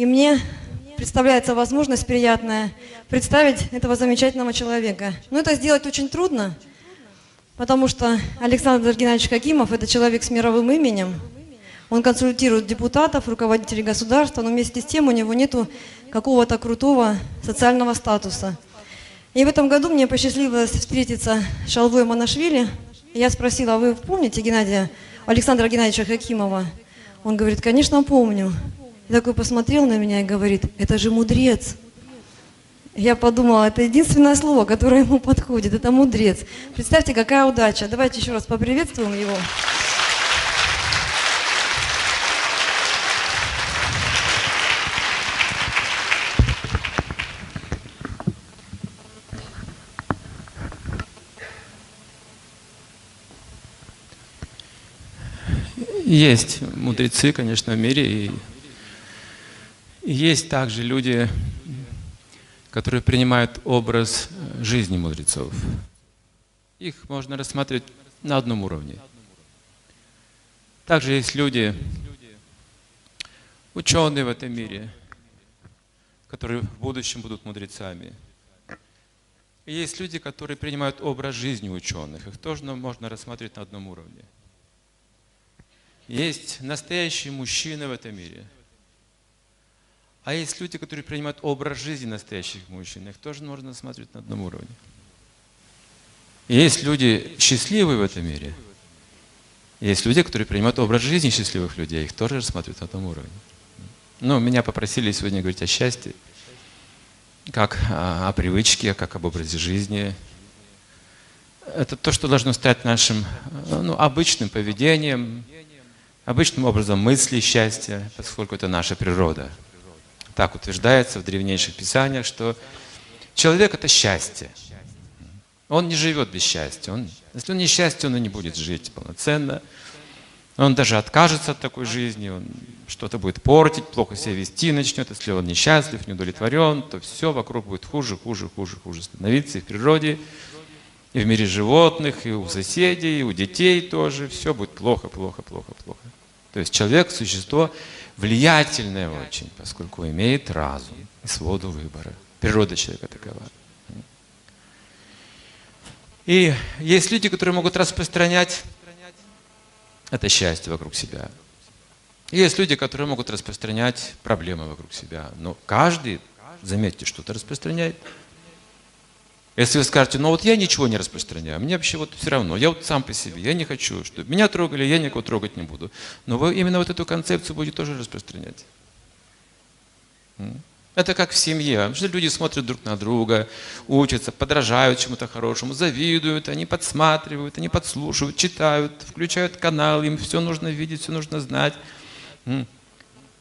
И мне представляется возможность приятная представить этого замечательного человека. Но это сделать очень трудно, потому что Александр Геннадьевич Какимов – это человек с мировым именем. Он консультирует депутатов, руководителей государства, но вместе с тем у него нет какого-то крутого социального статуса. И в этом году мне посчастливилось встретиться с Шалвой Манашвили. Я спросила, а вы помните Геннадия, Александра Геннадьевича Хакимова? Он говорит, конечно, помню. И такой посмотрел на меня и говорит, это же мудрец. Я подумала, это единственное слово, которое ему подходит, это мудрец. Представьте, какая удача. Давайте еще раз поприветствуем его. Есть мудрецы, конечно, в мире, и, есть также люди, которые принимают образ жизни мудрецов. Их можно рассматривать на одном уровне. Также есть люди, ученые в этом мире, которые в будущем будут мудрецами. И есть люди, которые принимают образ жизни ученых. Их тоже можно рассматривать на одном уровне. Есть настоящие мужчины в этом мире. А есть люди, которые принимают образ жизни настоящих мужчин. Их тоже можно смотреть на одном уровне. И есть люди счастливые в этом мире. Есть люди, которые принимают образ жизни счастливых людей. Их тоже рассматривают на одном уровне. Но меня попросили сегодня говорить о счастье, как о, привычке, как об образе жизни. Это то, что должно стать нашим ну, обычным поведением, обычным образом мысли счастья, поскольку это наша природа. Так утверждается в древнейших писаниях, что человек – это счастье. Он не живет без счастья. Он, если он не счастье, он и не будет жить полноценно. Он даже откажется от такой жизни, он что-то будет портить, плохо себя вести начнет. Если он несчастлив, не удовлетворен, то все вокруг будет хуже, хуже, хуже, хуже становиться и в природе, и в мире животных, и у соседей, и у детей тоже. Все будет плохо, плохо, плохо, плохо. То есть человек – существо влиятельное очень, поскольку имеет разум и свободу выбора. Природа человека такова. И есть люди, которые могут распространять это счастье вокруг себя. И есть люди, которые могут распространять проблемы вокруг себя. Но каждый, заметьте, что-то распространяет. Если вы скажете, ну вот я ничего не распространяю, мне вообще вот все равно, я вот сам по себе, я не хочу, чтобы меня трогали, я никого трогать не буду. Но вы именно вот эту концепцию будете тоже распространять. Это как в семье. Что люди смотрят друг на друга, учатся, подражают чему-то хорошему, завидуют, они подсматривают, они подслушивают, читают, включают канал, им все нужно видеть, все нужно знать.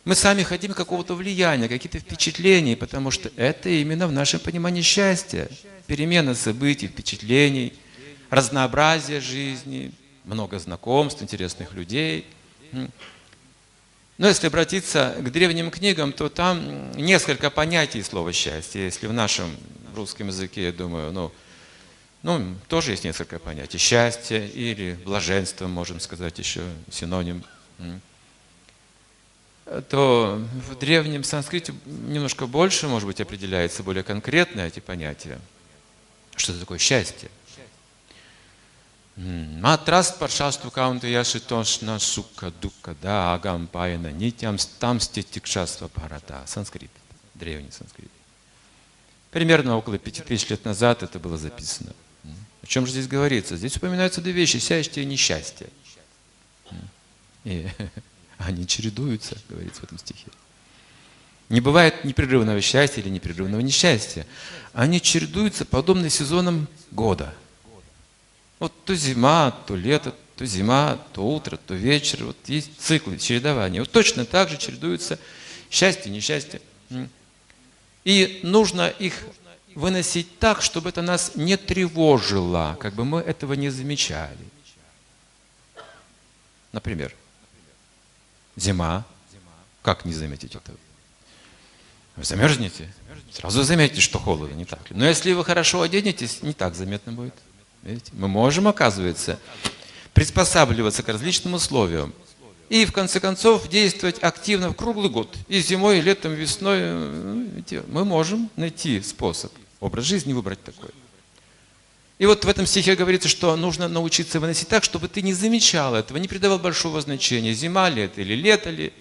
Мы сами хотим какого-то влияния, какие-то впечатления, потому что это именно в нашем понимании счастья. Перемена событий, впечатлений, разнообразие жизни, много знакомств, интересных людей. Но если обратиться к древним книгам, то там несколько понятий слова «счастье». Если в нашем русском языке, я думаю, ну, ну, тоже есть несколько понятий. Счастье или блаженство, можем сказать еще синоним то в древнем санскрите немножко больше, может быть, определяется более конкретно эти понятия. Что это такое счастье? Матрас паршасту каунта яши тошна сука дука да агам паяна нитям там стетикшаства парата. Санскрит, древний санскрит. Примерно около пяти тысяч лет назад это было записано. О чем же здесь говорится? Здесь упоминаются две вещи – счастье и несчастье. И Они чередуются, говорится в этом стихе. Не бывает непрерывного счастья или непрерывного несчастья. Они чередуются подобно сезонам года. Вот то зима, то лето, то зима, то утро, то вечер. Вот есть циклы, чередования. Вот точно так же чередуются счастье, несчастье. И нужно их выносить так, чтобы это нас не тревожило, как бы мы этого не замечали. Например, зима. Как не заметить этого? Вы замерзнете, сразу заметите, что холодно, не так ли? Но если вы хорошо оденетесь, не так заметно будет. Видите? Мы можем, оказывается, приспосабливаться к различным условиям. и в конце концов действовать активно в круглый год. И зимой, и летом, и весной. Ну, мы можем найти способ образ жизни выбрать такой. И вот в этом стихе говорится, что нужно научиться выносить так, чтобы ты не замечал этого, не придавал большого значения, зима ли это или лето ли,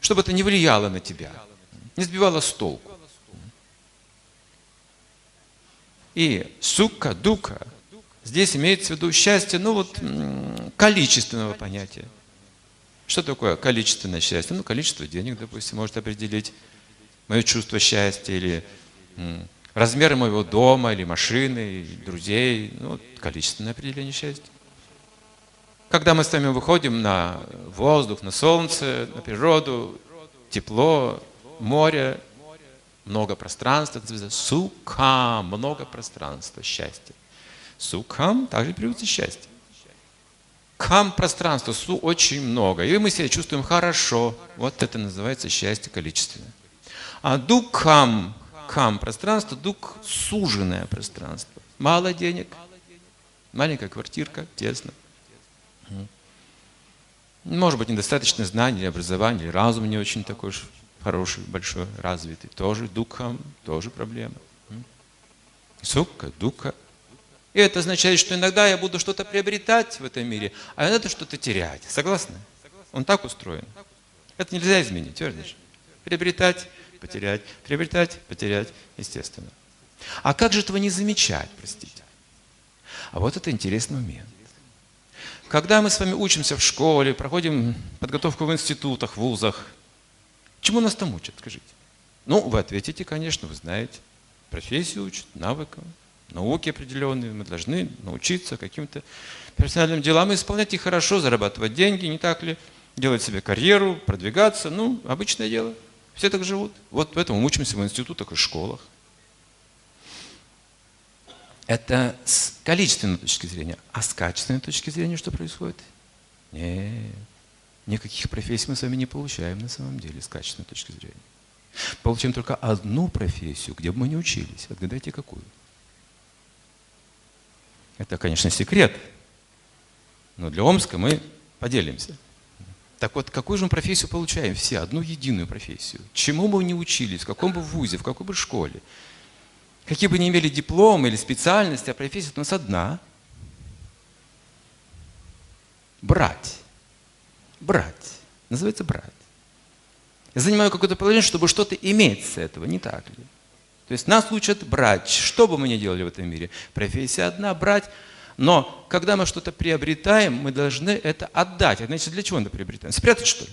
чтобы это не влияло на тебя, не сбивало с толку. И сука, дука, здесь имеется в виду счастье, ну вот, количественного понятия. Что такое количественное счастье? Ну, количество денег, допустим, может определить мое чувство счастья или размеры моего дома или машины, друзей, ну, количественное определение счастья. Когда мы с вами выходим на воздух, на солнце, на природу, тепло, море, много пространства, сукам, много пространства, счастье. Сукам также переводится счастье. Кам пространства, су очень много. И мы себя чувствуем хорошо. Вот это называется счастье количественное. А дукам кам пространство, дух суженное пространство. Мало денег, маленькая квартирка, тесно. Может быть, недостаточно знаний или образования, или разум не очень такой уж хороший, большой, развитый. Тоже духом, тоже проблема. Сукка, духа. И это означает, что иногда я буду что-то приобретать в этом мире, а иногда что-то терять. Согласны? Он так устроен. Это нельзя изменить, верно? Приобретать потерять, приобретать, потерять, естественно. А как же этого не замечать, простите? А вот это интересный момент. Когда мы с вами учимся в школе, проходим подготовку в институтах, в вузах, чему нас там учат, скажите? Ну, вы ответите, конечно, вы знаете. Профессию учат, навыкам, науки определенные. Мы должны научиться каким-то профессиональным делам, исполнять их хорошо, зарабатывать деньги, не так ли? Делать себе карьеру, продвигаться. Ну, обычное дело – все так живут. Вот поэтому мы учимся в институтах и школах. Это с количественной точки зрения. А с качественной точки зрения что происходит? Нет. Никаких профессий мы с вами не получаем на самом деле с качественной точки зрения. Получаем только одну профессию, где бы мы не учились. Отгадайте, какую? Это, конечно, секрет. Но для Омска мы поделимся. Так вот, какую же мы профессию получаем? Все, одну единую профессию. Чему мы ни учились, в каком бы вузе, в какой бы школе. Какие бы ни имели диплом или специальность, а профессия у нас одна. Брать. Брать. Называется брать. Я занимаю какое-то положение, чтобы что-то иметь с этого, не так ли? То есть нас учат брать. Что бы мы ни делали в этом мире. Профессия одна, брать. Но когда мы что-то приобретаем, мы должны это отдать. А значит, для чего это приобретаем? Спрятать, что ли?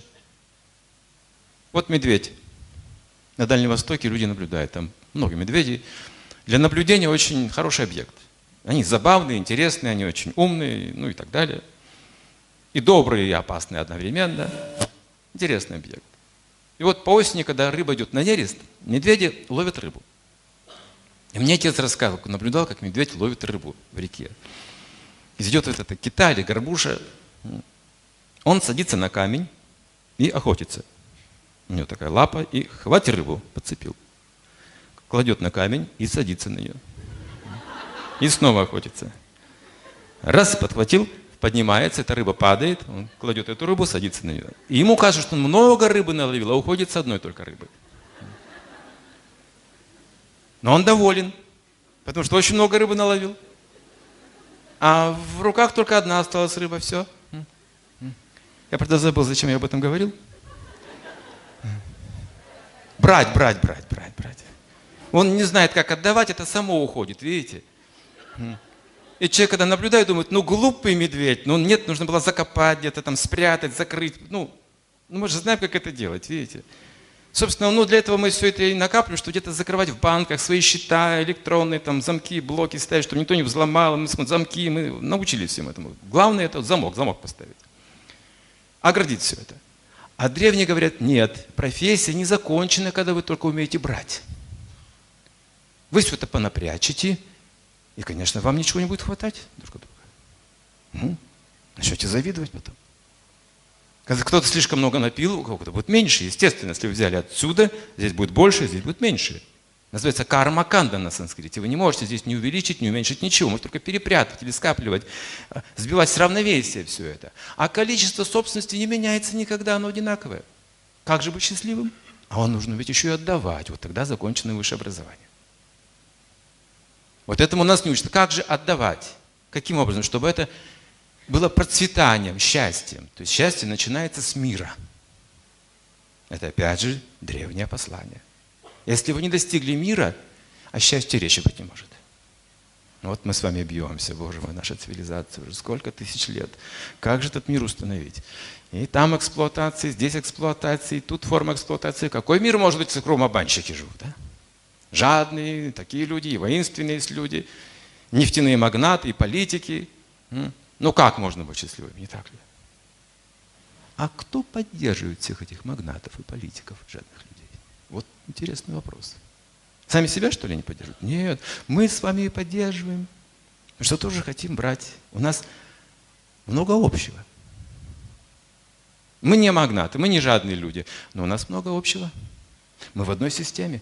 Вот медведь. На Дальнем Востоке люди наблюдают. Там много медведей. Для наблюдения очень хороший объект. Они забавные, интересные, они очень умные, ну и так далее. И добрые, и опасные одновременно. Интересный объект. И вот по осени, когда рыба идет на нерест, медведи ловят рыбу. И мне отец рассказывал, наблюдал, как медведь ловит рыбу в реке идет вот это кита или горбуша, он садится на камень и охотится. У него такая лапа, и хватит рыбу, подцепил. Кладет на камень и садится на нее. И снова охотится. Раз, подхватил, поднимается, эта рыба падает, он кладет эту рыбу, садится на нее. И ему кажется, что он много рыбы наловил, а уходит с одной только рыбы. Но он доволен, потому что очень много рыбы наловил. А в руках только одна осталась рыба, все. Я правда забыл, зачем я об этом говорил. Брать, брать, брать, брать, брать. Он не знает, как отдавать, это само уходит, видите? И человек, когда наблюдает, думает, ну глупый медведь, ну нет, нужно было закопать где-то там, спрятать, закрыть. Ну, ну мы же знаем, как это делать, видите? Собственно, ну для этого мы все это и накапливаем, что где-то закрывать в банках свои счета, электронные там замки, блоки ставить, чтобы никто не взломал, мы замки, мы научились всем этому. Главное это замок, замок поставить. Оградить все это. А древние говорят, нет, профессия не закончена, когда вы только умеете брать. Вы все это понапрячете, и, конечно, вам ничего не будет хватать друг от друга. Ну, начнете завидовать потом. Кто-то слишком много напил, у кого-то будет меньше. Естественно, если вы взяли отсюда, здесь будет больше, здесь будет меньше. Называется карма-канда на санскрите. Вы не можете здесь не увеличить, не уменьшить ничего. Можете только перепрятывать или скапливать, э, сбивать с равновесия все это. А количество собственности не меняется никогда, оно одинаковое. Как же быть счастливым? А он нужно ведь еще и отдавать. Вот тогда закончено высшее образование. Вот этому нас не учат. Как же отдавать? Каким образом? Чтобы это было процветанием, счастьем. То есть счастье начинается с мира. Это опять же древнее послание. Если вы не достигли мира, о счастье речи быть не может. Ну вот мы с вами бьемся, Боже мой, наша цивилизация уже сколько тысяч лет. Как же этот мир установить? И там эксплуатация, здесь эксплуатация, и тут форма эксплуатации. Какой мир может быть, если кругом обманщики живут? Да? Жадные, такие люди, и воинственные есть люди, нефтяные магнаты, и политики. Ну как можно быть счастливым, не так ли? А кто поддерживает всех этих магнатов и политиков, жадных людей? Вот интересный вопрос. Сами себя, что ли, не поддерживают? Нет, мы с вами и поддерживаем. Мы что тоже хотим брать. У нас много общего. Мы не магнаты, мы не жадные люди, но у нас много общего. Мы в одной системе.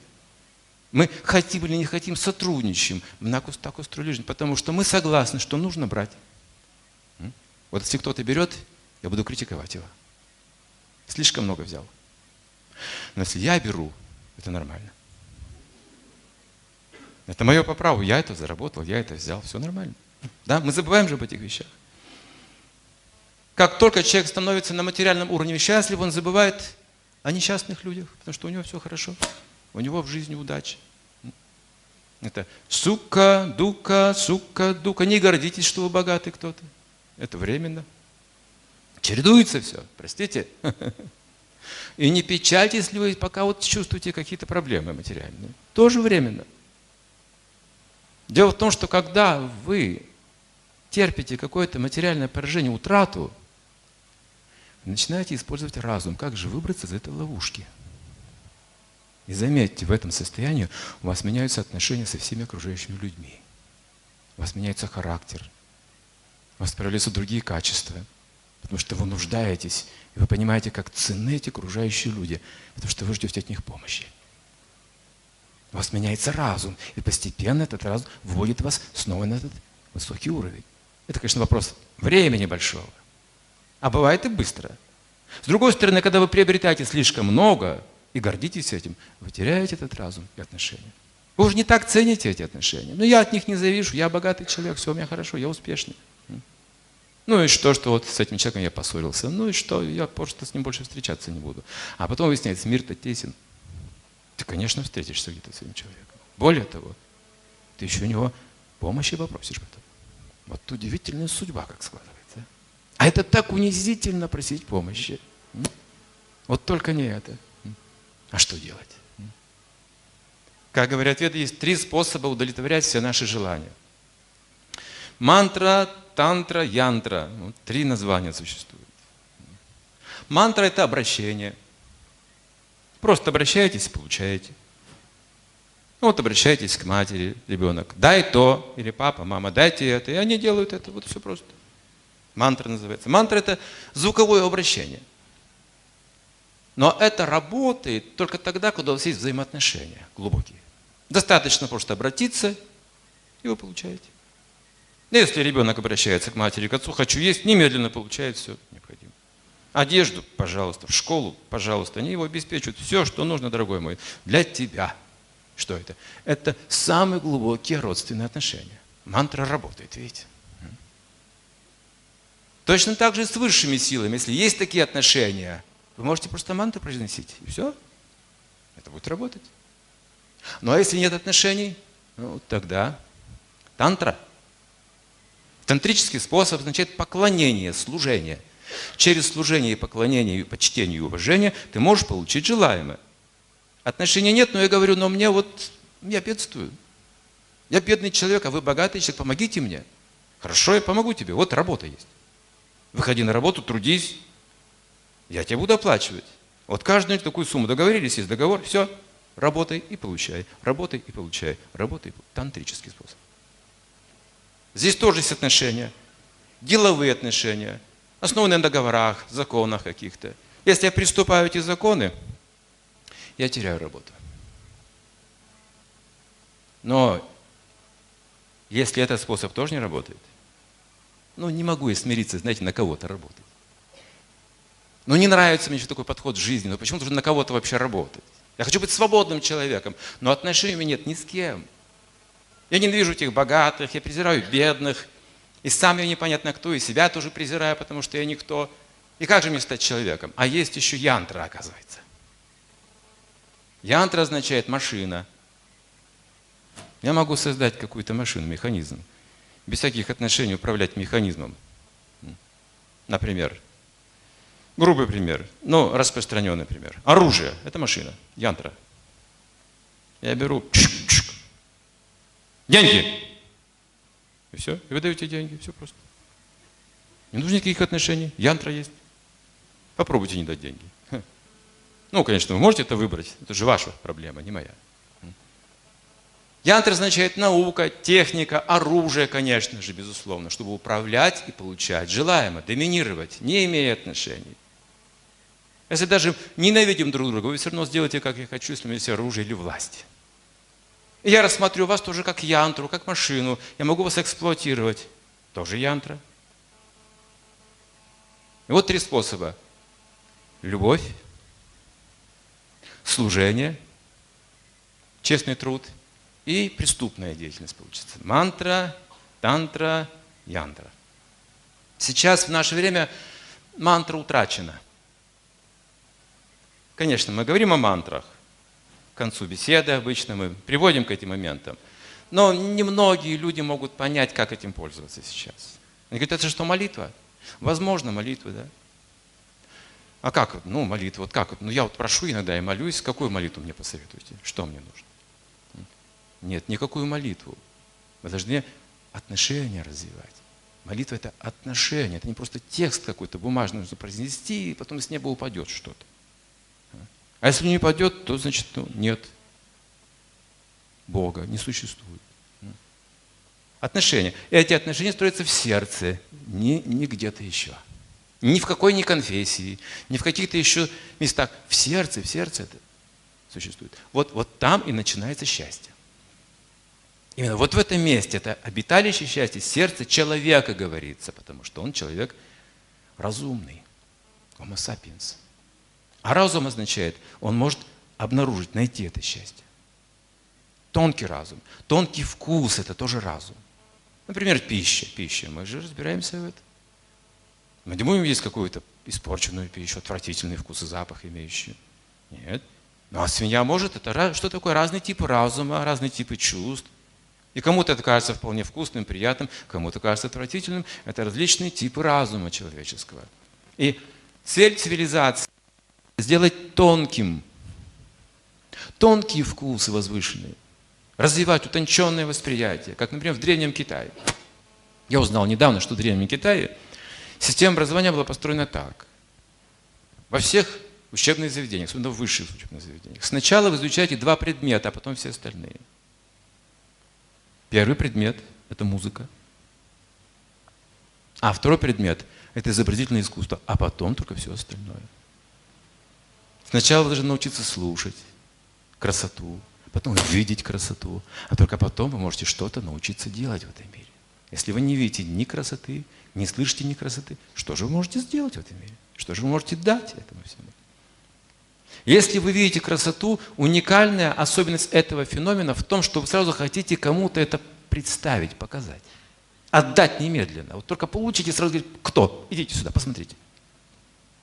Мы хотим или не хотим, сотрудничаем. Мы так устроили жизнь, потому что мы согласны, что нужно брать. Вот если кто-то берет, я буду критиковать его. Слишком много взял. Но если я беру, это нормально. Это мое по праву. Я это заработал, я это взял. Все нормально. Да? Мы забываем же об этих вещах. Как только человек становится на материальном уровне счастлив, он забывает о несчастных людях, потому что у него все хорошо. У него в жизни удача. Это сука, дука, сука, дука. Не гордитесь, что вы богатый кто-то. Это временно. Чередуется все, простите. И не печальтесь, если вы пока вот чувствуете какие-то проблемы материальные. Тоже временно. Дело в том, что когда вы терпите какое-то материальное поражение, утрату, начинаете использовать разум. Как же выбраться из этой ловушки? И заметьте, в этом состоянии у вас меняются отношения со всеми окружающими людьми. У вас меняется характер. Вас проявляются другие качества. Потому что вы нуждаетесь, и вы понимаете, как ценны эти окружающие люди, потому что вы ждете от них помощи. У вас меняется разум, и постепенно этот разум вводит вас снова на этот высокий уровень. Это, конечно, вопрос времени большого. А бывает и быстро. С другой стороны, когда вы приобретаете слишком много и гордитесь этим, вы теряете этот разум и отношения. Вы уже не так цените эти отношения. Ну, я от них не завишу, я богатый человек, все у меня хорошо, я успешный. Ну и что, что вот с этим человеком я поссорился? Ну и что, я просто с ним больше встречаться не буду. А потом выясняется, мир-то тесен. Ты, конечно, встретишься где-то с этим человеком. Более того, ты еще у него помощи попросишь потом. Вот удивительная судьба, как складывается. А это так унизительно просить помощи. Вот только не это. А что делать? Как говорят веды, есть три способа удовлетворять все наши желания. Мантра, тантра, янтра. Вот три названия существуют. Мантра – это обращение. Просто обращаетесь и получаете. Ну, вот обращайтесь к матери, ребенок. Дай то, или папа, мама, дайте это. И они делают это. Вот все просто. Мантра называется. Мантра – это звуковое обращение. Но это работает только тогда, когда у вас есть взаимоотношения глубокие. Достаточно просто обратиться, и вы получаете. Если ребенок обращается к матери, к отцу, хочу есть, немедленно получает все необходимое. Одежду, пожалуйста, в школу, пожалуйста. Они его обеспечивают. Все, что нужно, дорогой мой, для тебя. Что это? Это самые глубокие родственные отношения. Мантра работает, видите? Точно так же с высшими силами. Если есть такие отношения, вы можете просто мантру произносить, и все. Это будет работать. Ну а если нет отношений, ну тогда тантра. Тантрический способ означает поклонение, служение. Через служение и поклонение, и почтение и уважение ты можешь получить желаемое. Отношений нет, но я говорю, но мне вот, я бедствую. Я бедный человек, а вы богатый человек, помогите мне. Хорошо, я помогу тебе, вот работа есть. Выходи на работу, трудись, я тебе буду оплачивать. Вот каждую такую сумму договорились, есть договор, все, работай и получай, работай и получай, работай. Тантрический способ. Здесь тоже есть отношения, деловые отношения, основанные на договорах, законах каких-то. Если я приступаю эти законы, я теряю работу. Но если этот способ тоже не работает, ну не могу я смириться, знаете, на кого-то работать. Ну не нравится мне еще такой подход в жизни, но почему нужно на кого-то вообще работать? Я хочу быть свободным человеком, но отношений у меня нет ни с кем. Я ненавижу этих богатых, я презираю бедных, и сам я непонятно кто, и себя тоже презираю, потому что я никто. И как же мне стать человеком? А есть еще янтра, оказывается. Янтра означает машина. Я могу создать какую-то машину, механизм, без всяких отношений управлять механизмом. Например, грубый пример, но распространенный пример. Оружие – это машина, янтра. Я беру чик, чик, деньги. И все, и вы даете деньги, все просто. Не нужно никаких отношений, янтра есть. Попробуйте не дать деньги. Ну, конечно, вы можете это выбрать, это же ваша проблема, не моя. Янтр означает наука, техника, оружие, конечно же, безусловно, чтобы управлять и получать желаемое, доминировать, не имея отношений. Если даже ненавидим друг друга, вы все равно сделаете, как я хочу, если у меня есть оружие или власть. Я рассмотрю вас тоже как янтру, как машину. Я могу вас эксплуатировать. Тоже янтра. И вот три способа. Любовь, служение, честный труд и преступная деятельность получится. Мантра, тантра, янтра. Сейчас в наше время мантра утрачена. Конечно, мы говорим о мантрах. К концу беседы обычно мы приводим к этим моментам. Но немногие люди могут понять, как этим пользоваться сейчас. Они говорят, это что, молитва? Возможно, молитва, да. А как? Ну, молитва, вот как? Ну, я вот прошу иногда и молюсь. Какую молитву мне посоветуете? Что мне нужно? Нет, никакую молитву. Мы должны отношения развивать. Молитва – это отношения, это не просто текст какой-то бумажный нужно произнести, и потом с неба упадет что-то. А если не упадет, то значит ну, нет Бога, не существует. Отношения. Эти отношения строятся в сердце, не, не где-то еще. Ни в какой ни конфессии, ни в каких-то еще местах. В сердце, в сердце это существует. Вот, вот там и начинается счастье. Именно вот в этом месте, это обиталище счастья, сердце человека говорится, потому что он человек разумный, homo sapiens. А разум означает, он может обнаружить, найти это счастье. Тонкий разум, тонкий вкус – это тоже разум. Например, пища. Пища. Мы же разбираемся в этом. Мы не будем есть какую-то испорченную пищу, отвратительный вкус и запах имеющий. Нет. Ну а свинья может, это что такое? Разные типы разума, разные типы чувств. И кому-то это кажется вполне вкусным, приятным, кому-то кажется отвратительным. Это различные типы разума человеческого. И цель цивилизации – сделать тонким, тонкие вкусы возвышенные, развивать утонченное восприятие, как, например, в Древнем Китае. Я узнал недавно, что в Древнем Китае – Система образования была построена так. Во всех учебных заведениях, особенно в высших учебных заведениях. Сначала вы изучаете два предмета, а потом все остальные. Первый предмет – это музыка. А второй предмет – это изобразительное искусство, а потом только все остальное. Сначала должны научиться слушать красоту, потом видеть красоту, а только потом вы можете что-то научиться делать в этом мире. Если вы не видите ни красоты, не слышите ни красоты, что же вы можете сделать в этом мире? Что же вы можете дать этому всему? Если вы видите красоту, уникальная особенность этого феномена в том, что вы сразу хотите кому-то это представить, показать. Отдать немедленно. Вот только получите, сразу говорите, кто? Идите сюда, посмотрите.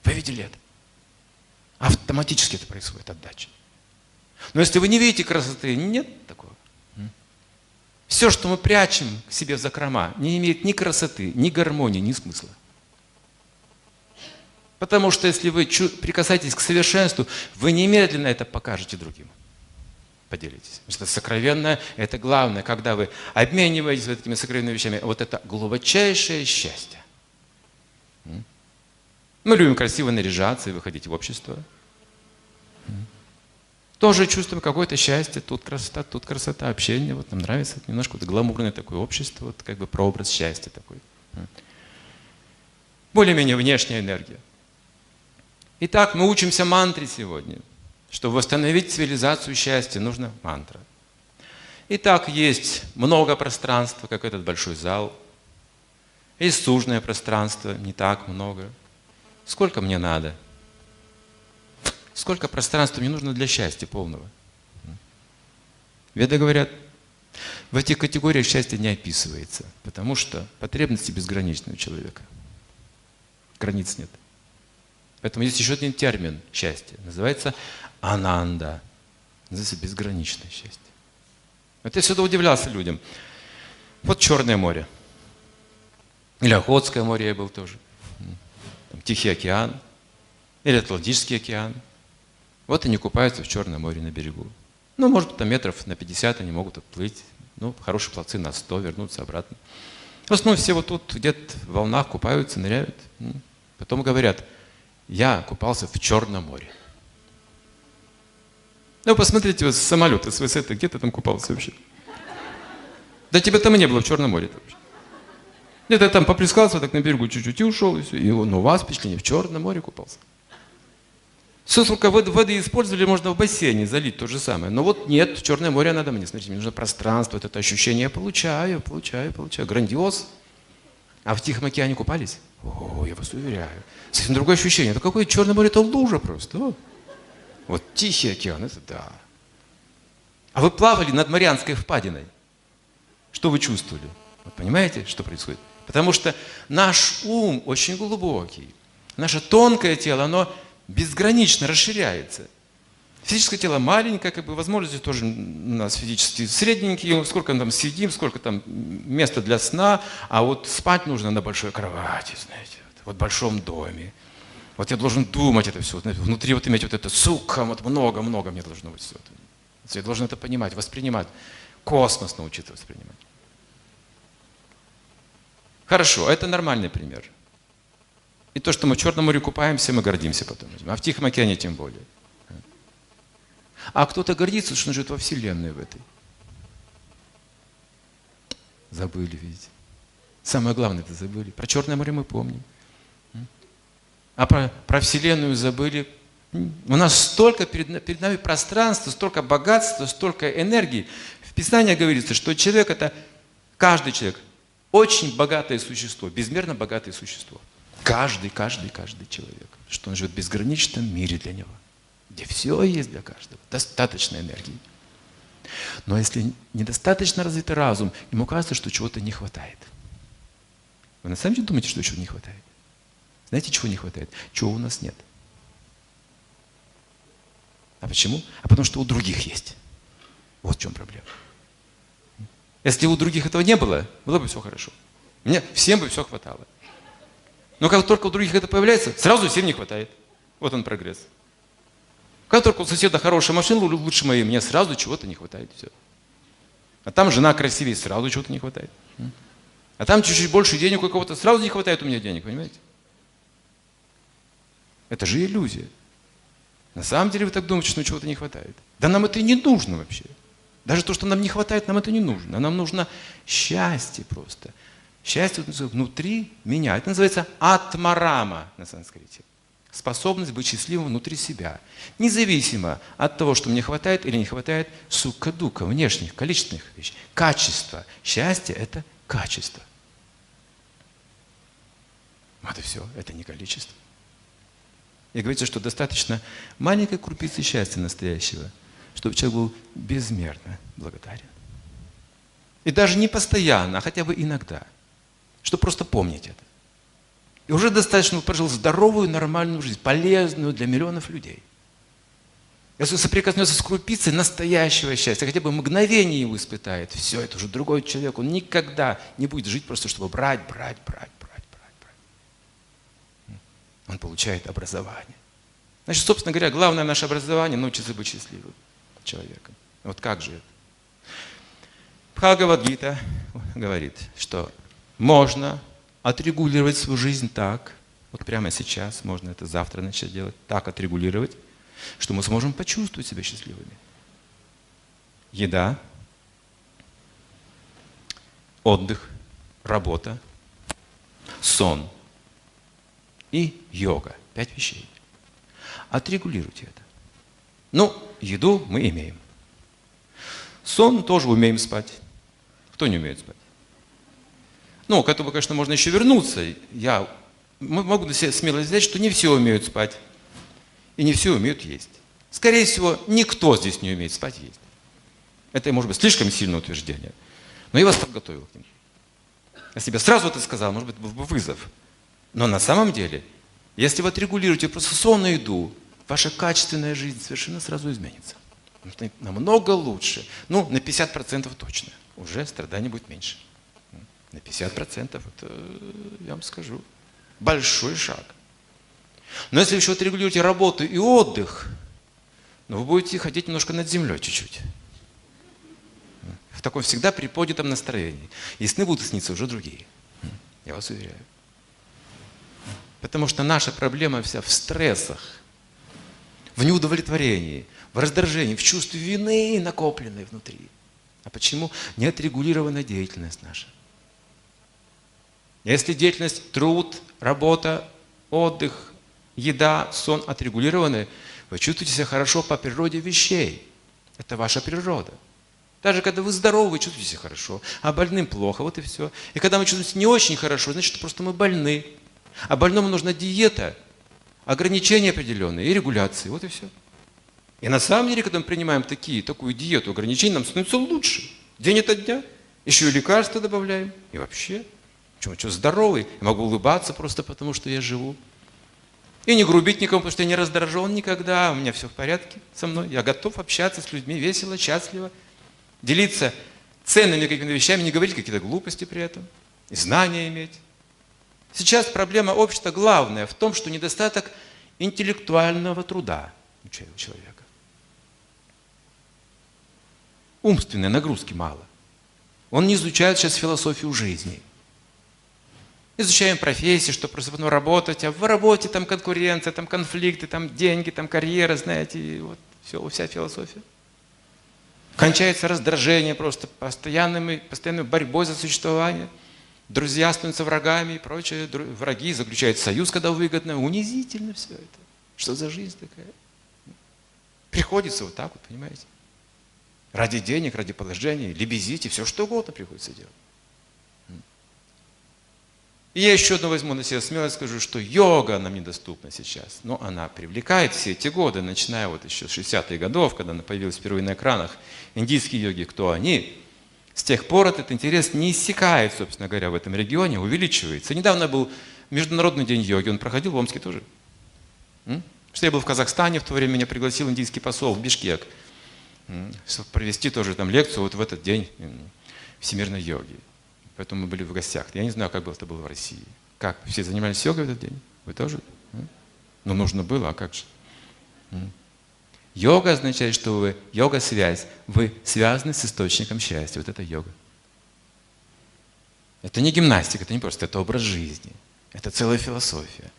Вы видели это? Автоматически это происходит, отдача. Но если вы не видите красоты, нет такого. Все, что мы прячем к себе в закрома, не имеет ни красоты, ни гармонии, ни смысла. Потому что если вы прикасаетесь к совершенству, вы немедленно это покажете другим. Поделитесь. Потому что сокровенное – это главное, когда вы обмениваетесь вот этими сокровенными вещами. Вот это глубочайшее счастье. Мы любим красиво наряжаться и выходить в общество. Тоже чувствуем какое-то счастье, тут красота, тут красота, общение. Вот нам нравится немножко вот гламурное такое общество, вот как бы прообраз счастья такой. Более-менее внешняя энергия. Итак, мы учимся мантре сегодня. Чтобы восстановить цивилизацию счастья, нужна мантра. И так есть много пространства, как этот большой зал. Есть сужное пространство, не так много. Сколько мне надо? Сколько пространства мне нужно для счастья полного? Веды говорят, в этих категориях счастье не описывается, потому что потребности безграничны у человека. Границ нет. Поэтому есть еще один термин счастья. Называется ананда. Называется безграничное счастье. Вот я всегда удивлялся людям. Вот Черное море. Или Охотское море я был тоже. Там Тихий океан. Или Атлантический океан. Вот они купаются в Черном море на берегу. Ну, может, там метров на 50 они могут отплыть. Ну, хорошие пловцы на 100, вернуться обратно. В основном все вот тут где-то в волнах купаются, ныряют. Потом говорят, я купался в Черном море. Ну, посмотрите, вот с самолета, с высоты, где ты там купался вообще? Да тебя там и не было в Черном море. Вообще. Где-то там поплескался так на берегу чуть-чуть и ушел, и все. И он, у вас впечатление, в Черном море купался. Все, сколько воды, использовали, можно в бассейне залить то же самое. Но вот нет, Черное море надо мне. Смотрите, мне нужно пространство, вот это ощущение я получаю, получаю, получаю. Грандиоз. А в Тихом океане купались? О, я вас уверяю. Совсем другое ощущение. Это какое Черное море, это лужа просто. Вот Тихий океан, это да. А вы плавали над Марианской впадиной. Что вы чувствовали? Вы понимаете, что происходит? Потому что наш ум очень глубокий. Наше тонкое тело, оно безгранично расширяется. Физическое тело маленькое, как бы возможности тоже у нас физически средненькие, сколько там сидим, сколько там места для сна, а вот спать нужно на большой кровати, знаете, вот в большом доме. Вот я должен думать это все, внутри вот иметь вот это, сука, вот много-много мне должно быть все. Я должен это понимать, воспринимать. Космос научиться воспринимать. Хорошо, это нормальный пример. И то, что мы в Черном море купаемся, мы гордимся потом. А в Тихом океане тем более. А кто-то гордится, что он живет во Вселенной в этой. Забыли, видите. Самое главное это забыли. Про Черное море мы помним. А про, про Вселенную забыли. У нас столько перед, перед нами пространства, столько богатства, столько энергии. В Писании говорится, что человек это, каждый человек, очень богатое существо, безмерно богатое существо. Каждый, каждый, каждый человек. Что он живет в безграничном мире для него. Где все есть для каждого. Достаточно энергии. Но если недостаточно развитый разум, ему кажется, что чего-то не хватает. Вы на самом деле думаете, что чего не хватает? Знаете, чего не хватает? Чего у нас нет. А почему? А потому что у других есть. Вот в чем проблема. Если у других этого не было, было бы все хорошо. Мне всем бы все хватало. Но как только у других это появляется, сразу всем не хватает. Вот он прогресс. Как только у соседа хорошая машина, лучше моей, мне сразу чего-то не хватает. Все. А там жена красивее, сразу чего-то не хватает. А там чуть-чуть больше денег у кого-то, сразу не хватает у меня денег, понимаете? Это же иллюзия. На самом деле вы так думаете, что чего-то не хватает. Да нам это и не нужно вообще. Даже то, что нам не хватает, нам это не нужно. Нам нужно счастье просто. Счастье внутри меня. Это называется атмарама на санскрите. Способность быть счастливым внутри себя. Независимо от того, что мне хватает или не хватает сукадука, внешних, количественных вещей. Качество. Счастье – это качество. Вот и все. Это не количество. И говорится, что достаточно маленькой крупицы счастья настоящего, чтобы человек был безмерно благодарен. И даже не постоянно, а хотя бы иногда. Чтобы просто помнить это. И уже достаточно прожил здоровую, нормальную жизнь, полезную для миллионов людей. Если соприкоснется с крупицей настоящего счастья, хотя бы мгновение его испытает, все, это уже другой человек. Он никогда не будет жить просто, чтобы брать, брать, брать, он получает образование. Значит, собственно говоря, главное наше образование – научиться быть счастливым человеком. Вот как же это? Бхагавадгита говорит, что можно отрегулировать свою жизнь так, вот прямо сейчас, можно это завтра начать делать, так отрегулировать, что мы сможем почувствовать себя счастливыми. Еда, отдых, работа, сон – и йога. Пять вещей. Отрегулируйте это. Ну, еду мы имеем. Сон тоже умеем спать. Кто не умеет спать? Ну, к этому, конечно, можно еще вернуться. Я могу на себя смело взять, что не все умеют спать. И не все умеют есть. Скорее всего, никто здесь не умеет спать есть. Это, может быть, слишком сильное утверждение. Но я вас подготовил к нему. Я сразу это сказал, может быть, был бы вызов. Но на самом деле, если вы отрегулируете просто сон и еду, ваша качественная жизнь совершенно сразу изменится. Намного лучше. Ну, на 50% точно. Уже страданий будет меньше. На 50% это, я вам скажу, большой шаг. Но если вы еще отрегулируете работу и отдых, ну, вы будете ходить немножко над землей чуть-чуть. В таком всегда приподнятом настроении. И сны будут сниться уже другие. Я вас уверяю. Потому что наша проблема вся в стрессах, в неудовлетворении, в раздражении, в чувстве вины, накопленной внутри. А почему? Неотрегулированная деятельность наша. Если деятельность, труд, работа, отдых, еда, сон отрегулированы, вы чувствуете себя хорошо по природе вещей. Это ваша природа. Даже когда вы здоровы, вы чувствуете себя хорошо, а больным плохо, вот и все. И когда мы чувствуем себя не очень хорошо, значит, просто мы больны. А больному нужна диета, ограничения определенные и регуляции, вот и все. И на самом деле, когда мы принимаем такие, такую диету ограничений, нам становится лучше. День ото дня. Еще и лекарства добавляем. И вообще. Почему? Что, здоровый? Я могу улыбаться просто потому, что я живу. И не грубить никому, потому что я не раздражен никогда. У меня все в порядке со мной. Я готов общаться с людьми весело, счастливо. Делиться ценными какими-то вещами, не говорить какие-то глупости при этом. И знания иметь. Сейчас проблема общества главная в том, что недостаток интеллектуального труда у человека. Умственной нагрузки мало. Он не изучает сейчас философию жизни. Изучаем профессии, что просто потом работать, а в работе там конкуренция, там конфликты, там деньги, там карьера, знаете, вот все, вся философия. Кончается раздражение просто постоянными, постоянной борьбой за существование. Друзья становятся врагами и прочее. Враги заключают союз, когда выгодно. Унизительно все это. Что за жизнь такая? Приходится вот так вот, понимаете? Ради денег, ради положения, лебезите, все что угодно приходится делать. И я еще одно возьму на себя смелость, скажу, что йога нам недоступна сейчас. Но она привлекает все эти годы, начиная вот еще с 60-х годов, когда она появилась впервые на экранах. Индийские йоги, кто они? С тех пор этот интерес не иссякает, собственно говоря, в этом регионе, увеличивается. Недавно был Международный день йоги, он проходил в Омске тоже. Что я был в Казахстане, в то время меня пригласил индийский посол в Бишкек провести тоже там лекцию вот в этот день всемирной йоги. Поэтому мы были в гостях. Я не знаю, как было это было в России. Как? Все занимались йогой в этот день? Вы тоже? Ну, нужно было, а как же? Йога означает, что вы, йога-связь, вы связаны с источником счастья. Вот это йога. Это не гимнастика, это не просто, это образ жизни. Это целая философия.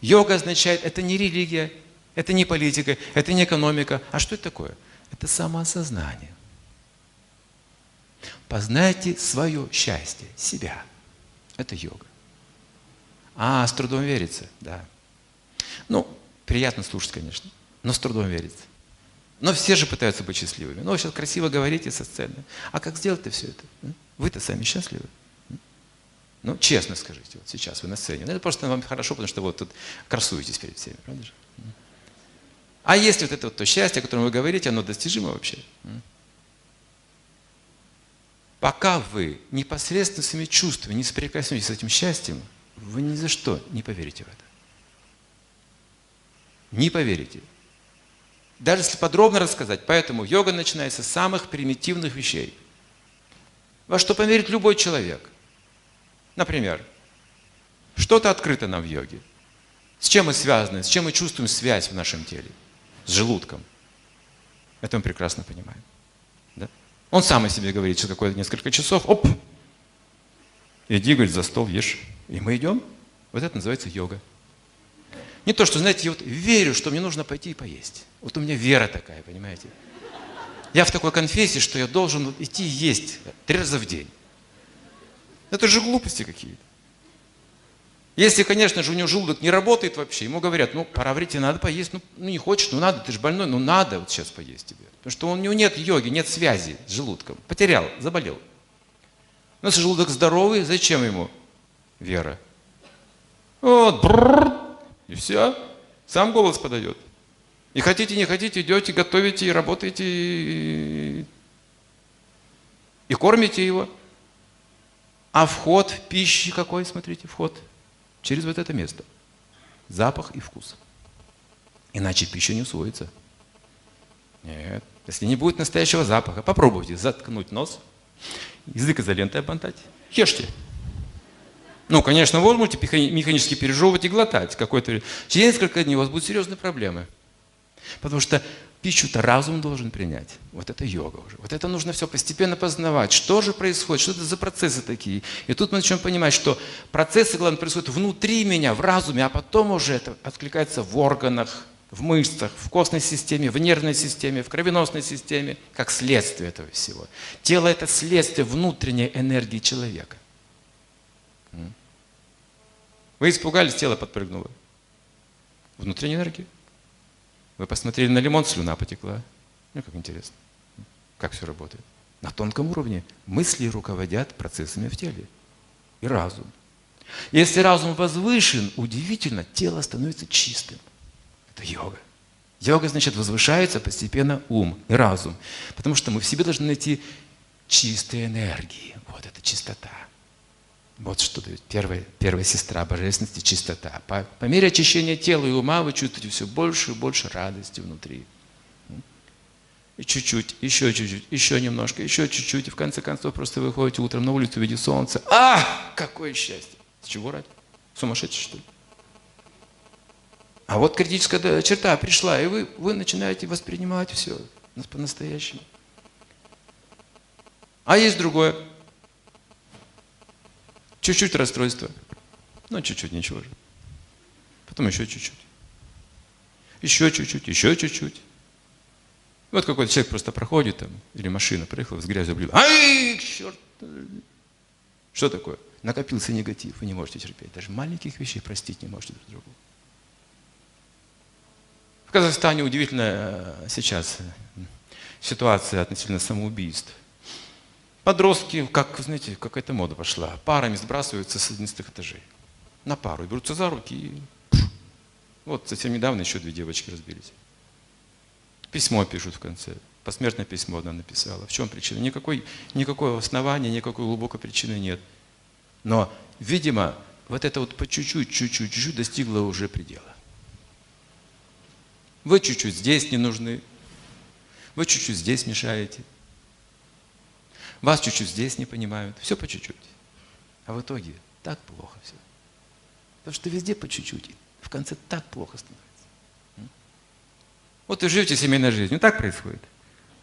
Йога означает, это не религия, это не политика, это не экономика. А что это такое? Это самоосознание. Познайте свое счастье, себя. Это йога. А, с трудом верится, да. Ну, приятно слушать, конечно, но с трудом верится. Но все же пытаются быть счастливыми. Ну, вы сейчас красиво говорите со сцены. А как сделать-то все это? Вы-то сами счастливы? Ну, честно скажите, вот сейчас вы на сцене. Ну, это просто вам хорошо, потому что вот тут красуетесь перед всеми, правда же? А если вот это вот то счастье, о котором вы говорите, оно достижимо вообще? Пока вы непосредственно своими чувствами не соприкоснетесь с этим счастьем, вы ни за что не поверите в это. Не поверите. Даже если подробно рассказать, поэтому йога начинается с самых примитивных вещей. Во что поверит любой человек. Например, что-то открыто нам в йоге. С чем мы связаны, с чем мы чувствуем связь в нашем теле с желудком. Это мы прекрасно понимаем. Да? Он сам о себе говорит, что какое-то несколько часов, оп, иди, говорит, за стол ешь. И мы идем. Вот это называется йога. Не то, что, знаете, я вот верю, что мне нужно пойти и поесть. Вот у меня вера такая, понимаете. Я в такой конфессии, что я должен идти есть три раза в день. Это же глупости какие-то. Если, конечно же, у него желудок не работает вообще, ему говорят, ну, пора в тебе надо поесть, ну, ну, не хочешь, ну, надо, ты же больной, ну, надо вот сейчас поесть тебе. Потому что у него нет йоги, нет связи с желудком. Потерял, заболел. Но если желудок здоровый, зачем ему вера? Вот, бррр, и все, сам голос подает. И хотите, не хотите, идете, готовите и работаете, и, и кормите его. А вход пищи какой, смотрите, вход – через вот это место. Запах и вкус. Иначе пища не усвоится. Нет. Если не будет настоящего запаха, попробуйте заткнуть нос, язык изолентой обмотать, ешьте. Ну, конечно, вы можете механически пережевывать и глотать какой-то. Через несколько дней у вас будут серьезные проблемы. Потому что Пищу-то разум должен принять. Вот это йога уже. Вот это нужно все постепенно познавать. Что же происходит? Что это за процессы такие? И тут мы начнем понимать, что процессы, главное, происходят внутри меня, в разуме, а потом уже это откликается в органах, в мышцах, в костной системе, в нервной системе, в кровеносной системе, как следствие этого всего. Тело – это следствие внутренней энергии человека. Вы испугались, тело подпрыгнуло. Внутренняя энергия. Вы посмотрели на лимон, слюна потекла. Ну, как интересно. Как все работает. На тонком уровне мысли руководят процессами в теле. И разум. Если разум возвышен, удивительно, тело становится чистым. Это йога. Йога, значит, возвышается постепенно ум и разум. Потому что мы в себе должны найти чистые энергии. Вот это чистота. Вот что дает первая, первая сестра божественности – чистота. По, по мере очищения тела и ума вы чувствуете все больше и больше радости внутри. И чуть-чуть, еще чуть-чуть, еще немножко, еще чуть-чуть. И в конце концов просто выходите утром на улицу в виде солнца. А, какое счастье! С чего ради? Сумасшедший, что ли? А вот критическая черта пришла, и вы, вы начинаете воспринимать все по-настоящему. А есть другое. Чуть-чуть расстройство. Ну, чуть-чуть, ничего же. Потом еще чуть-чуть. Еще чуть-чуть, еще чуть-чуть. Вот какой-то человек просто проходит там, или машина приехала, с грязью облила. Ай, черт! Что такое? Накопился негатив, вы не можете терпеть. Даже маленьких вещей простить не можете друг другу. В Казахстане удивительная э, сейчас э, ситуация относительно самоубийств. Подростки, как, знаете, какая-то мода пошла, парами сбрасываются с 11 этажей. На пару. И берутся за руки и... Вот совсем недавно еще две девочки разбились. Письмо пишут в конце. Посмертное письмо одна написала. В чем причина? Никакой, никакого основания, никакой глубокой причины нет. Но, видимо, вот это вот по чуть-чуть, чуть-чуть, чуть-чуть достигло уже предела. Вы чуть-чуть здесь не нужны. Вы чуть-чуть здесь мешаете. Вас чуть-чуть здесь не понимают. Все по чуть-чуть. А в итоге так плохо все. Потому что везде по чуть-чуть. В конце так плохо становится. Вот вы живете семейной жизнью. Так происходит.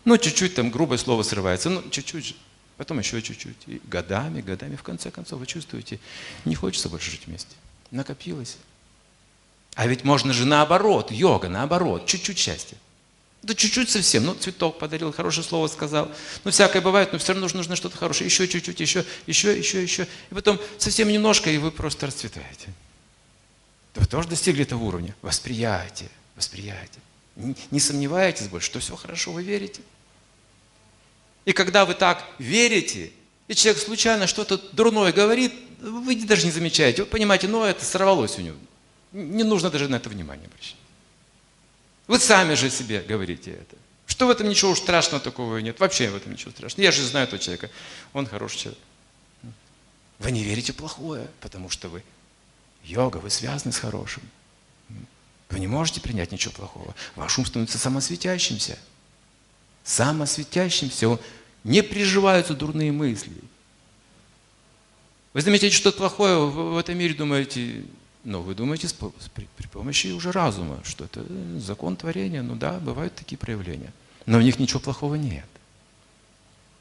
Ну, чуть-чуть там грубое слово срывается. Ну, чуть-чуть же. Потом еще чуть-чуть. И годами, годами, в конце концов, вы чувствуете, не хочется больше жить вместе. Накопилось. А ведь можно же наоборот, йога, наоборот, чуть-чуть счастья. Да чуть-чуть совсем, ну цветок подарил, хорошее слово сказал. Ну всякое бывает, но все равно нужно, что-то хорошее. Еще чуть-чуть, еще, еще, еще, еще. И потом совсем немножко, и вы просто расцветаете. Вы тоже достигли этого уровня. Восприятие, восприятие. Не, не сомневаетесь больше, что все хорошо, вы верите. И когда вы так верите, и человек случайно что-то дурное говорит, вы даже не замечаете. Вы понимаете, ну это сорвалось у него. Не нужно даже на это внимание обращать. Вы сами же себе говорите это. Что в этом ничего страшного такого нет. Вообще в этом ничего страшного. Я же знаю этого человека. Он хороший человек. Вы не верите в плохое, потому что вы йога, вы связаны с хорошим. Вы не можете принять ничего плохого. Ваш ум становится самосветящимся. Самосветящимся. Он не приживаются дурные мысли. Вы заметите что-то плохое в этом мире, думаете, но вы думаете при, помощи уже разума, что это закон творения, ну да, бывают такие проявления. Но в них ничего плохого нет.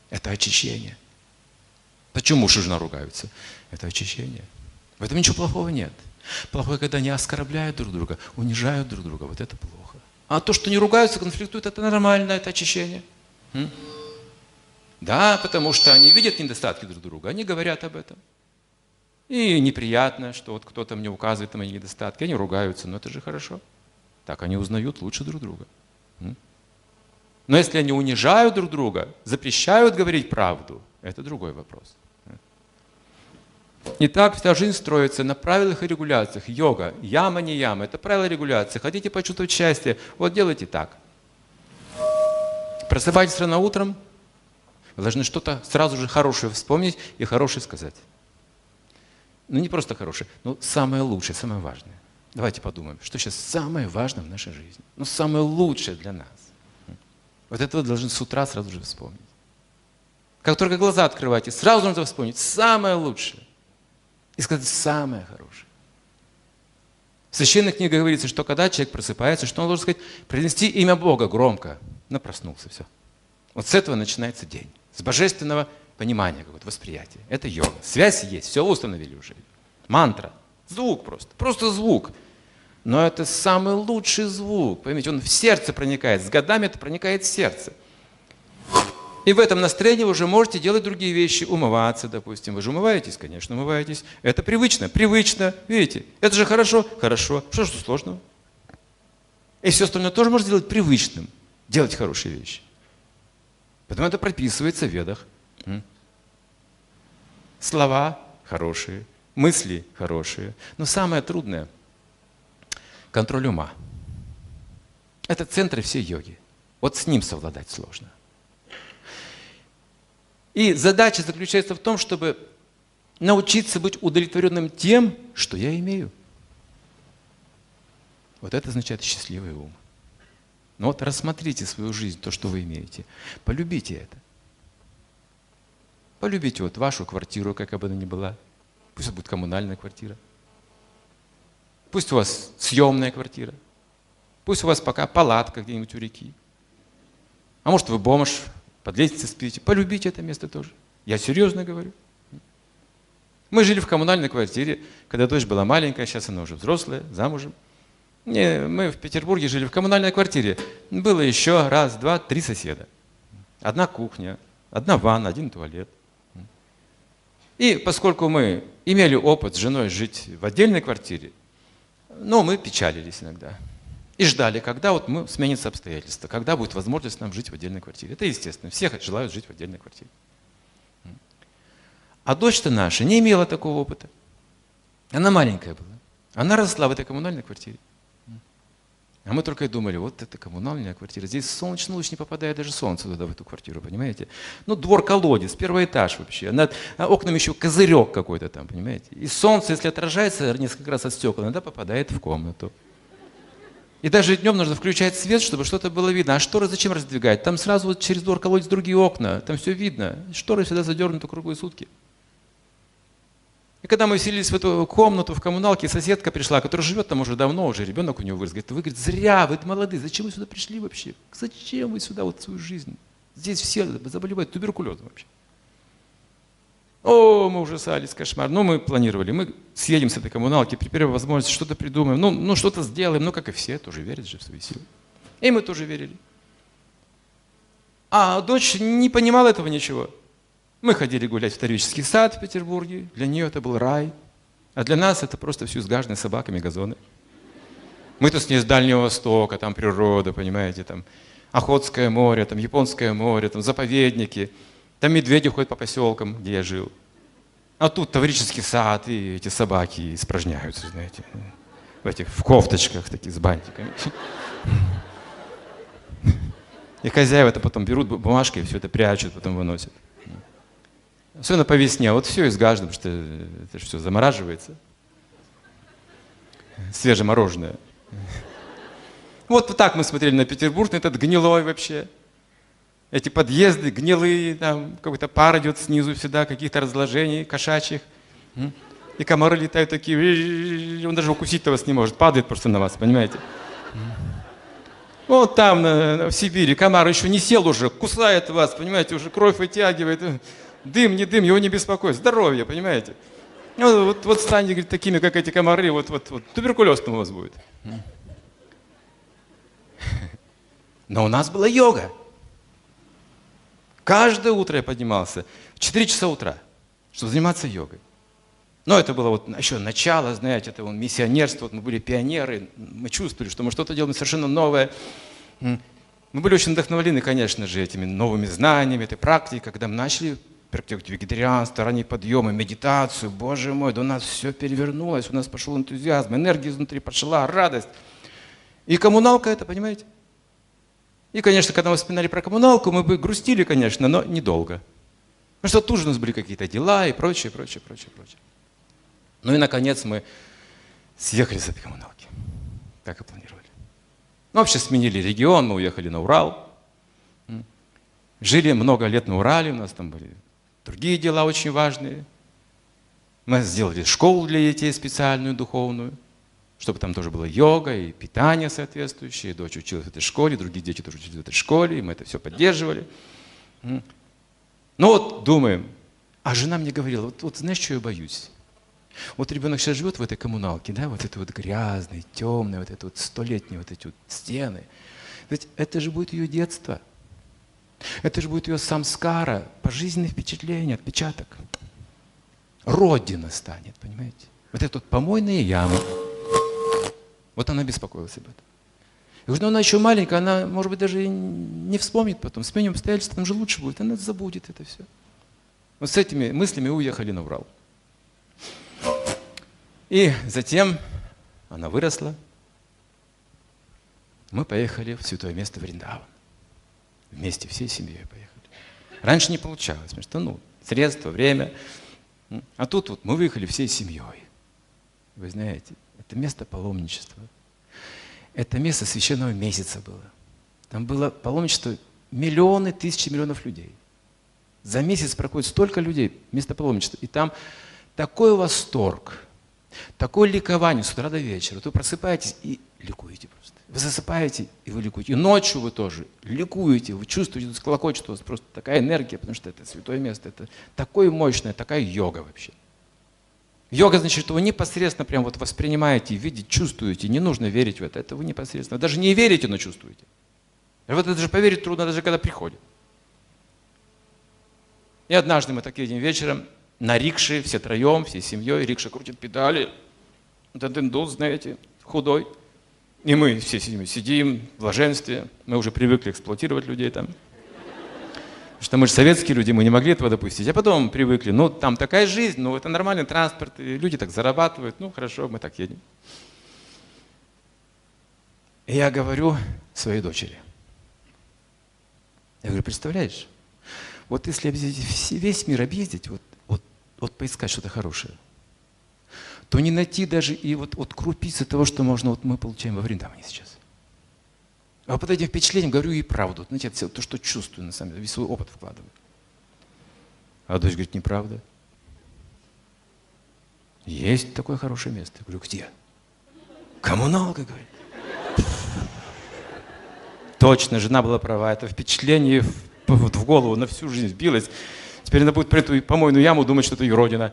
Это очищение. Почему жена ругаются? Это очищение. В этом ничего плохого нет. Плохое, когда они оскорбляют друг друга, унижают друг друга. Вот это плохо. А то, что не ругаются, конфликтуют, это нормально, это очищение. Да, потому что они видят недостатки друг друга, они говорят об этом. И неприятно, что вот кто-то мне указывает на мои недостатки. Они ругаются, но это же хорошо. Так они узнают лучше друг друга. Но если они унижают друг друга, запрещают говорить правду, это другой вопрос. Итак, вся жизнь строится на правилах и регуляциях. Йога, яма, не яма, это правила регуляции. Хотите почувствовать счастье, вот делайте так. Просыпайтесь рано утром, вы должны что-то сразу же хорошее вспомнить и хорошее сказать. Ну не просто хорошее, но самое лучшее, самое важное. Давайте подумаем, что сейчас самое важное в нашей жизни. Ну самое лучшее для нас. Вот это вы должны с утра сразу же вспомнить. Как только глаза открываете, сразу нужно вспомнить самое лучшее. И сказать самое хорошее. В священной книге говорится, что когда человек просыпается, что он должен сказать, произнести имя Бога громко. Ну, проснулся, все. Вот с этого начинается день. С божественного понимания, какого-то восприятия. Это йога. Связь есть, все установили уже. Мантра. Звук просто. Просто звук. Но это самый лучший звук. Поймите, он в сердце проникает. С годами это проникает в сердце. И в этом настроении вы уже можете делать другие вещи, умываться, допустим. Вы же умываетесь, конечно, умываетесь. Это привычно, привычно, видите. Это же хорошо, хорошо. Что ж тут сложного? И все остальное тоже можно сделать привычным. Делать хорошие вещи. Поэтому это прописывается в ведах. Слова хорошие, мысли хорошие. Но самое трудное – контроль ума. Это центр всей йоги. Вот с ним совладать сложно. И задача заключается в том, чтобы научиться быть удовлетворенным тем, что я имею. Вот это означает счастливый ум. Но вот рассмотрите свою жизнь, то, что вы имеете. Полюбите это. Полюбите вот вашу квартиру, как бы она ни была. Пусть это будет коммунальная квартира. Пусть у вас съемная квартира. Пусть у вас пока палатка где-нибудь у реки. А может вы бомж, под лестницей спите. Полюбите это место тоже. Я серьезно говорю. Мы жили в коммунальной квартире, когда дочь была маленькая, сейчас она уже взрослая, замужем. Не, мы в Петербурге жили в коммунальной квартире. Было еще раз, два, три соседа. Одна кухня, одна ванна, один туалет. И поскольку мы имели опыт с женой жить в отдельной квартире, ну, мы печалились иногда. И ждали, когда вот мы, сменятся обстоятельства, когда будет возможность нам жить в отдельной квартире. Это естественно, все желают жить в отдельной квартире. А дочь-то наша не имела такого опыта. Она маленькая была. Она росла в этой коммунальной квартире. А мы только и думали, вот это коммунальная квартира. Здесь солнечный луч не попадает даже солнце туда, в эту квартиру, понимаете? Ну, двор-колодец, первый этаж вообще. Над окнами еще козырек какой-то там, понимаете? И солнце, если отражается несколько раз от стекла, иногда попадает в комнату. И даже днем нужно включать свет, чтобы что-то было видно. А шторы зачем раздвигать? Там сразу вот через двор колодец другие окна, там все видно. Шторы всегда задернуты круглые сутки. И когда мы вселились в эту комнату, в коммуналке, соседка пришла, которая живет там уже давно, уже ребенок у него вырос, говорит, вы, говорит, зря, вы молодые, зачем вы сюда пришли вообще? Зачем вы сюда вот свою жизнь? Здесь все заболевают туберкулезом вообще. О, мы ужасались, кошмар. Ну, мы планировали, мы съедем с этой коммуналки, при первой возможности что-то придумаем, ну, ну что-то сделаем, ну, как и все, тоже верят же в свои силы. И мы тоже верили. А дочь не понимала этого ничего. Мы ходили гулять в вторический сад в Петербурге, для нее это был рай, а для нас это просто все сгаженные собаками газоны. Мы-то с ней с Дальнего Востока, там природа, понимаете, там Охотское море, там Японское море, там заповедники – там медведи ходят по поселкам, где я жил. А тут таврический сад, и эти собаки испражняются, знаете, в этих в кофточках таких с бантиками. И хозяева это потом берут бумажки и все это прячут, потом выносят. Особенно по весне. Вот все изгажено, потому что это же все замораживается. Свежее мороженое. Вот, вот так мы смотрели на Петербург, на этот гнилой вообще эти подъезды гнилые, там какой-то пар идет снизу всегда, каких-то разложений кошачьих. И комары летают такие, он даже укусить-то вас не может, падает просто на вас, понимаете? Вот там, на, в Сибири, комар еще не сел уже, кусает вас, понимаете, уже кровь вытягивает. Дым, не дым, его не беспокоит. Здоровье, понимаете? Вот, вот, вот станьте, говорит, такими, как эти комары, вот, вот, вот туберкулез у вас будет. Но у нас была йога. Каждое утро я поднимался в 4 часа утра, чтобы заниматься йогой. Но это было вот еще начало, знаете, это вот миссионерство, вот мы были пионеры, мы чувствовали, что мы что-то делаем совершенно новое. Мы были очень вдохновлены, конечно же, этими новыми знаниями, этой практикой, когда мы начали практиковать вегетарианство, ранние подъемы, медитацию. Боже мой, да у нас все перевернулось, у нас пошел энтузиазм, энергия изнутри пошла, радость. И коммуналка это, понимаете? И, конечно, когда мы вспоминали про коммуналку, мы бы грустили, конечно, но недолго. Потому что тут же у нас были какие-то дела и прочее, прочее, прочее, прочее. Ну и, наконец, мы съехали с этой коммуналки, как и планировали. Ну, вообще сменили регион, мы уехали на Урал. Жили много лет на Урале, у нас там были другие дела очень важные. Мы сделали школу для детей специальную, духовную, чтобы там тоже была йога и питание соответствующее. Дочь училась в этой школе, другие дети тоже учились в этой школе, и мы это все поддерживали. Ну вот думаем, а жена мне говорила, вот, вот знаешь, что я боюсь? Вот ребенок сейчас живет в этой коммуналке, да, вот это вот грязный, темный, вот это вот столетние вот эти вот стены. Ведь это же будет ее детство. Это же будет ее самскара, пожизненное впечатление, отпечаток. Родина станет, понимаете? Вот это вот помойные ямы. Вот она беспокоилась об этом. И говорит, ну она еще маленькая, она, может быть, даже не вспомнит потом. Сменим обстоятельства, там же лучше будет. Она забудет это все. Вот с этими мыслями уехали на Урал. И затем она выросла. Мы поехали в святое место Вриндаван. Вместе, всей семьей поехали. Раньше не получалось, потому что, ну, средства, время. А тут вот мы выехали всей семьей. Вы знаете, это место паломничества. Это место священного месяца было. Там было паломничество миллионы, тысячи миллионов людей. За месяц проходит столько людей, место паломничества. И там такой восторг, Такое ликование с утра до вечера. Вы просыпаетесь и ликуете просто. Вы засыпаете, и вы ликуете. И ночью вы тоже ликуете, вы чувствуете, колокочет у вас просто такая энергия, потому что это святое место, это такое мощное, такая йога вообще. Йога значит, что вы непосредственно прям вот воспринимаете, видите, чувствуете, не нужно верить в это, это вы непосредственно. Даже не верите, но чувствуете. Вот это же поверить трудно, даже когда приходит. И однажды мы так едем вечером, на рикше, все троем, всей семьей, рикша крутит педали. Этот индус, знаете, худой. И мы все сидим, сидим в блаженстве. Мы уже привыкли эксплуатировать людей там. Потому что мы же советские люди, мы не могли этого допустить. А потом привыкли. Ну, там такая жизнь, ну, это нормальный транспорт, и люди так зарабатывают. Ну, хорошо, мы так едем. И я говорю своей дочери. Я говорю, представляешь, вот если весь мир объездить, вот вот поискать что-то хорошее, то не найти даже и вот, вот крупицы того, что можно, вот мы получаем во Вриндаване сейчас. А под этим впечатлением говорю и правду. Знаете, это то, что чувствую, на самом деле, весь свой опыт вкладываю. А дочь говорит, неправда. Есть такое хорошее место. Я говорю, где? Коммуналка, говорит. Точно, жена была права. Это впечатление в, в голову на всю жизнь билось. Теперь она будет про эту помойную яму думать, что это ее родина.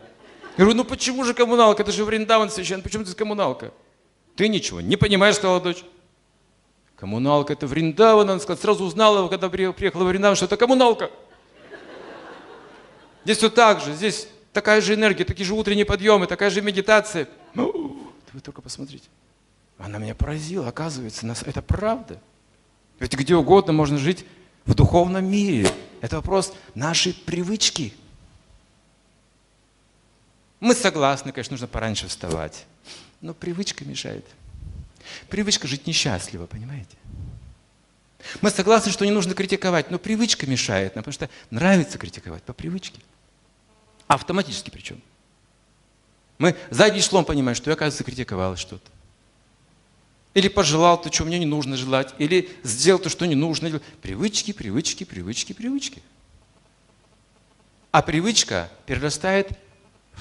Я говорю, ну почему же коммуналка? Это же Вриндаван священный. Почему здесь коммуналка? Ты ничего не понимаешь, сказала дочь. Коммуналка это Вриндаван. Она сказала, сразу узнала, когда приехала в Вриндаван, что это коммуналка. Здесь все так же. Здесь такая же энергия, такие же утренние подъемы, такая же медитация. Ну, вы только посмотрите. Она меня поразила. Оказывается, это правда. Ведь где угодно можно жить в духовном мире. Это вопрос нашей привычки. Мы согласны, конечно, нужно пораньше вставать. Но привычка мешает. Привычка жить несчастливо, понимаете? Мы согласны, что не нужно критиковать, но привычка мешает нам, потому что нравится критиковать по привычке. Автоматически причем. Мы задним шлом понимаем, что я, оказывается, критиковал что-то. Или пожелал то, чего мне не нужно желать. Или сделал то, что не нужно. Привычки, привычки, привычки, привычки. А привычка перерастает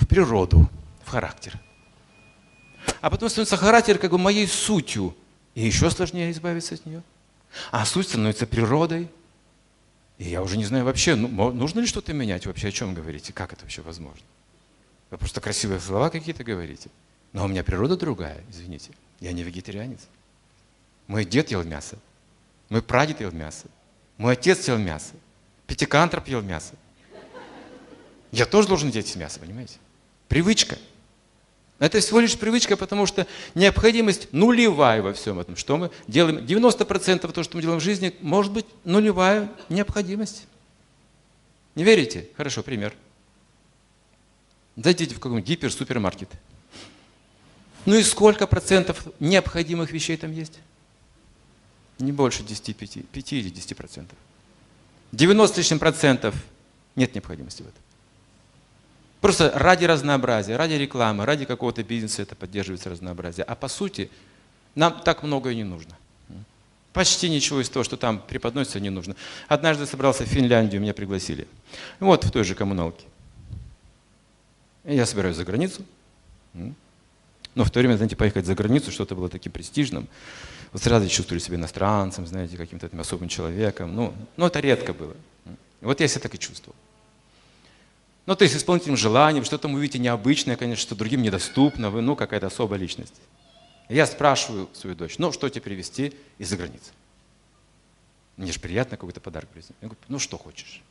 в природу, в характер. А потом становится характер как бы моей сутью. И еще сложнее избавиться от нее. А суть становится природой. И я уже не знаю вообще, ну, нужно ли что-то менять вообще, о чем говорите, как это вообще возможно. Вы просто красивые слова какие-то говорите. Но у меня природа другая, извините. Я не вегетарианец. Мой дед ел мясо. Мой прадед ел мясо. Мой отец ел мясо. Пятикантроп ел мясо. Я тоже должен есть мясо, понимаете? Привычка. Это всего лишь привычка, потому что необходимость нулевая во всем этом. Что мы делаем? 90% того, что мы делаем в жизни, может быть нулевая необходимость. Не верите? Хорошо, пример. Зайдите в какой-нибудь гипер-супермаркет. Ну и сколько процентов необходимых вещей там есть? Не больше 10, 5, 5 или 10 процентов. 90 с лишним процентов нет необходимости в этом. Просто ради разнообразия, ради рекламы, ради какого-то бизнеса это поддерживается разнообразие. А по сути, нам так многое не нужно. Почти ничего из того, что там преподносится, не нужно. Однажды собрался в Финляндию, меня пригласили. Вот в той же коммуналке. Я собираюсь за границу. Но в то время, знаете, поехать за границу, что-то было таким престижным. Вот сразу чувствовали себя иностранцем, знаете, каким-то особым человеком. Ну, ну, это редко было. Вот я себя так и чувствовал. Ну, то есть исполнительным желанием, что-то вы видите необычное, конечно, что другим недоступно, вы, ну, какая-то особая личность. Я спрашиваю свою дочь, ну, что тебе привезти из-за границы? Мне же приятно какой-то подарок привезти. Я говорю, ну, что хочешь?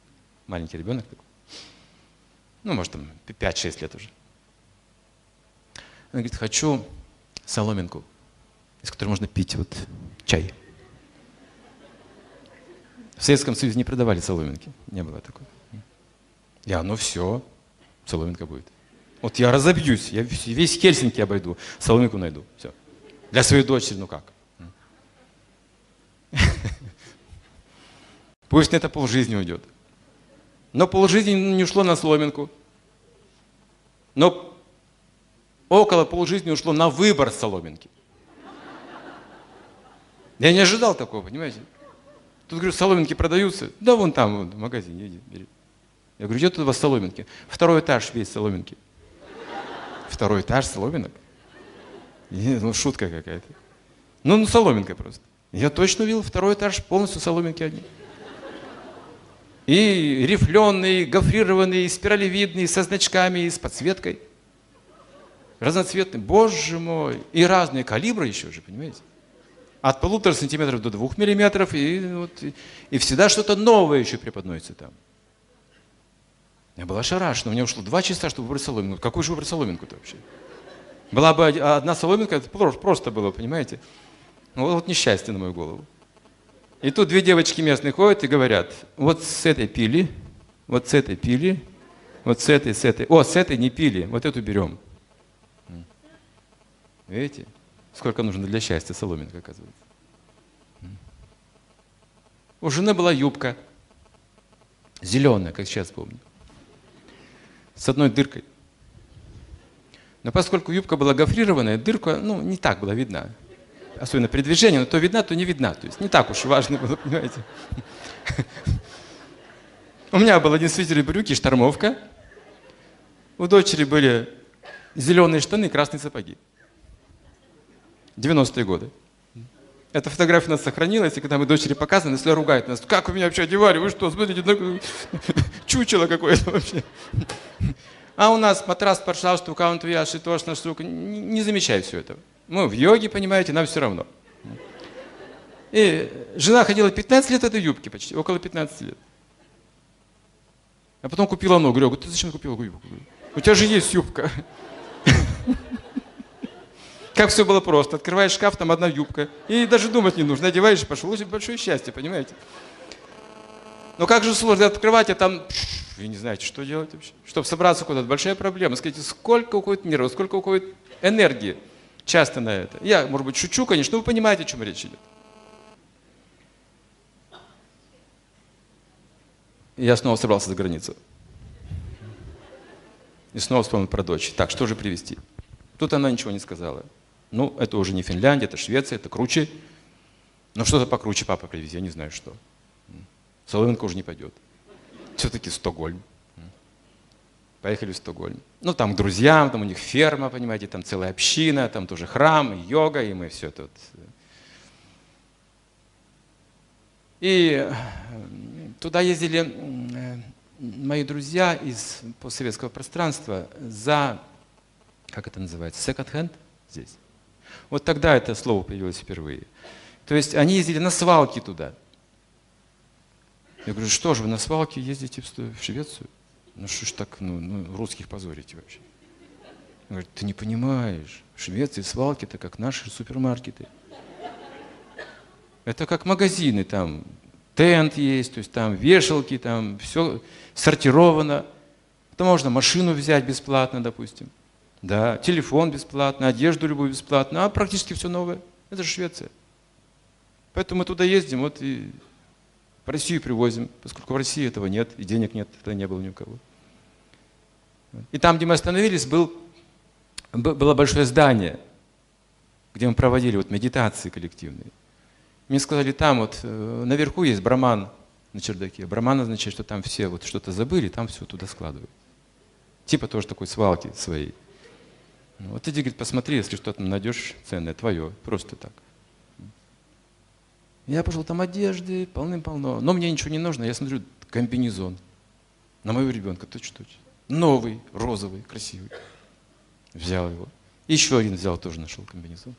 Маленький ребенок такой. Ну, может, там 5-6 лет уже. Она говорит, хочу соломинку, из которой можно пить вот чай. В Советском Союзе не продавали соломинки, не было такого. Я, ну все, соломинка будет. Вот я разобьюсь, я весь Хельсинки обойду, соломинку найду. Все. Для своей дочери, ну как? Пусть на это полжизни уйдет. Но полжизни не ушло на соломинку. Но около полжизни ушло на выбор соломинки. Я не ожидал такого, понимаете? Тут, говорю, соломинки продаются. Да вон там, вон, в магазине, иди, бери. Я говорю, у вас соломинки? Второй этаж весь соломинки. Второй этаж соломинок? И, ну, шутка какая-то. Ну, ну, соломинка просто. Я точно видел второй этаж, полностью соломинки одни. И рифленый, гофрированный, спиралевидный, со значками, с подсветкой. Разноцветный. Боже мой. И разные калибры еще же, понимаете? От полутора сантиметров до двух миллиметров. И, вот, и, и всегда что-то новое еще преподносится там. Я был ошарашен. У меня ушло два часа, чтобы выбрать соломинку. Какую же выбрать соломинку-то вообще? Была бы одна соломинка, это просто было, понимаете? Ну, вот несчастье на мою голову. И тут две девочки местные ходят и говорят, вот с этой пили, вот с этой пили, вот с этой, с этой. О, с этой не пили, вот эту берем. Видите, сколько нужно для счастья соломинка, оказывается. У жены была юбка, зеленая, как сейчас помню с одной дыркой. Но поскольку юбка была гофрированная, дырка ну, не так была видна. Особенно при движении, но то видна, то не видна. То есть не так уж важно было, понимаете. У меня был один свитер и брюки, штормовка. У дочери были зеленые штаны и красные сапоги. 90-е годы. Эта фотография у нас сохранилась, и когда мы дочери показываем, если ругает нас, как вы меня вообще одевали, вы что, смотрите, чучело какое-то вообще. А у нас матрас, пожалуйста, каунт вяж и тошна штука. Не, не замечай все это. Мы в йоге, понимаете, нам все равно. И жена ходила 15 лет этой юбки почти, около 15 лет. А потом купила ногу. Говорю, ты зачем купила юбку? У тебя же есть юбка. Как все было просто. Открываешь шкаф, там одна юбка. И даже думать не нужно. Одеваешь пошел. Очень большое счастье, понимаете? Но как же сложно открывать, а там вы не знаете, что делать вообще. Чтобы собраться куда-то, большая проблема. Скажите, сколько уходит нервов, сколько уходит энергии часто на это. Я, может быть, шучу, конечно, но вы понимаете, о чем речь идет. Я снова собрался за границу. И снова вспомнил про дочь. Так, что же привезти? Тут она ничего не сказала. Ну, это уже не Финляндия, это Швеция, это круче. Но что-то покруче папа привези, я не знаю что. Соломинка уже не пойдет. Все-таки Стокгольм. Поехали в Стокгольм. Ну, там к друзьям, там у них ферма, понимаете, там целая община, там тоже храм, йога, и мы все тут. И э, туда ездили э, мои друзья из постсоветского пространства за, как это называется, second hand здесь. Вот тогда это слово появилось впервые. То есть они ездили на свалки туда. Я говорю, что же вы на свалке ездите в Швецию? Ну что ж так, ну, ну русских позорите вообще. Он говорит, ты не понимаешь, в Швеции свалки это как наши супермаркеты. Это как магазины, там тент есть, то есть там вешалки, там все сортировано. Там можно машину взять бесплатно, допустим. Да, телефон бесплатно, одежду любую бесплатно, а практически все новое. Это же Швеция. Поэтому мы туда ездим, вот и в Россию привозим, поскольку в России этого нет, и денег нет, это не было ни у кого. И там, где мы остановились, был, было большое здание, где мы проводили вот медитации коллективные. Мне сказали, там вот э, наверху есть браман на чердаке. Браман означает, что там все вот что-то забыли, там все туда складывают. Типа тоже такой свалки своей. Ну, вот иди, говорит, посмотри, если что-то найдешь ценное, твое, просто так. Я пошел, там одежды полным-полно. Но мне ничего не нужно, я смотрю, комбинезон. На моего ребенка, точно-точно. Новый, розовый, красивый. Взял его. Еще один взял, тоже нашел комбинезон.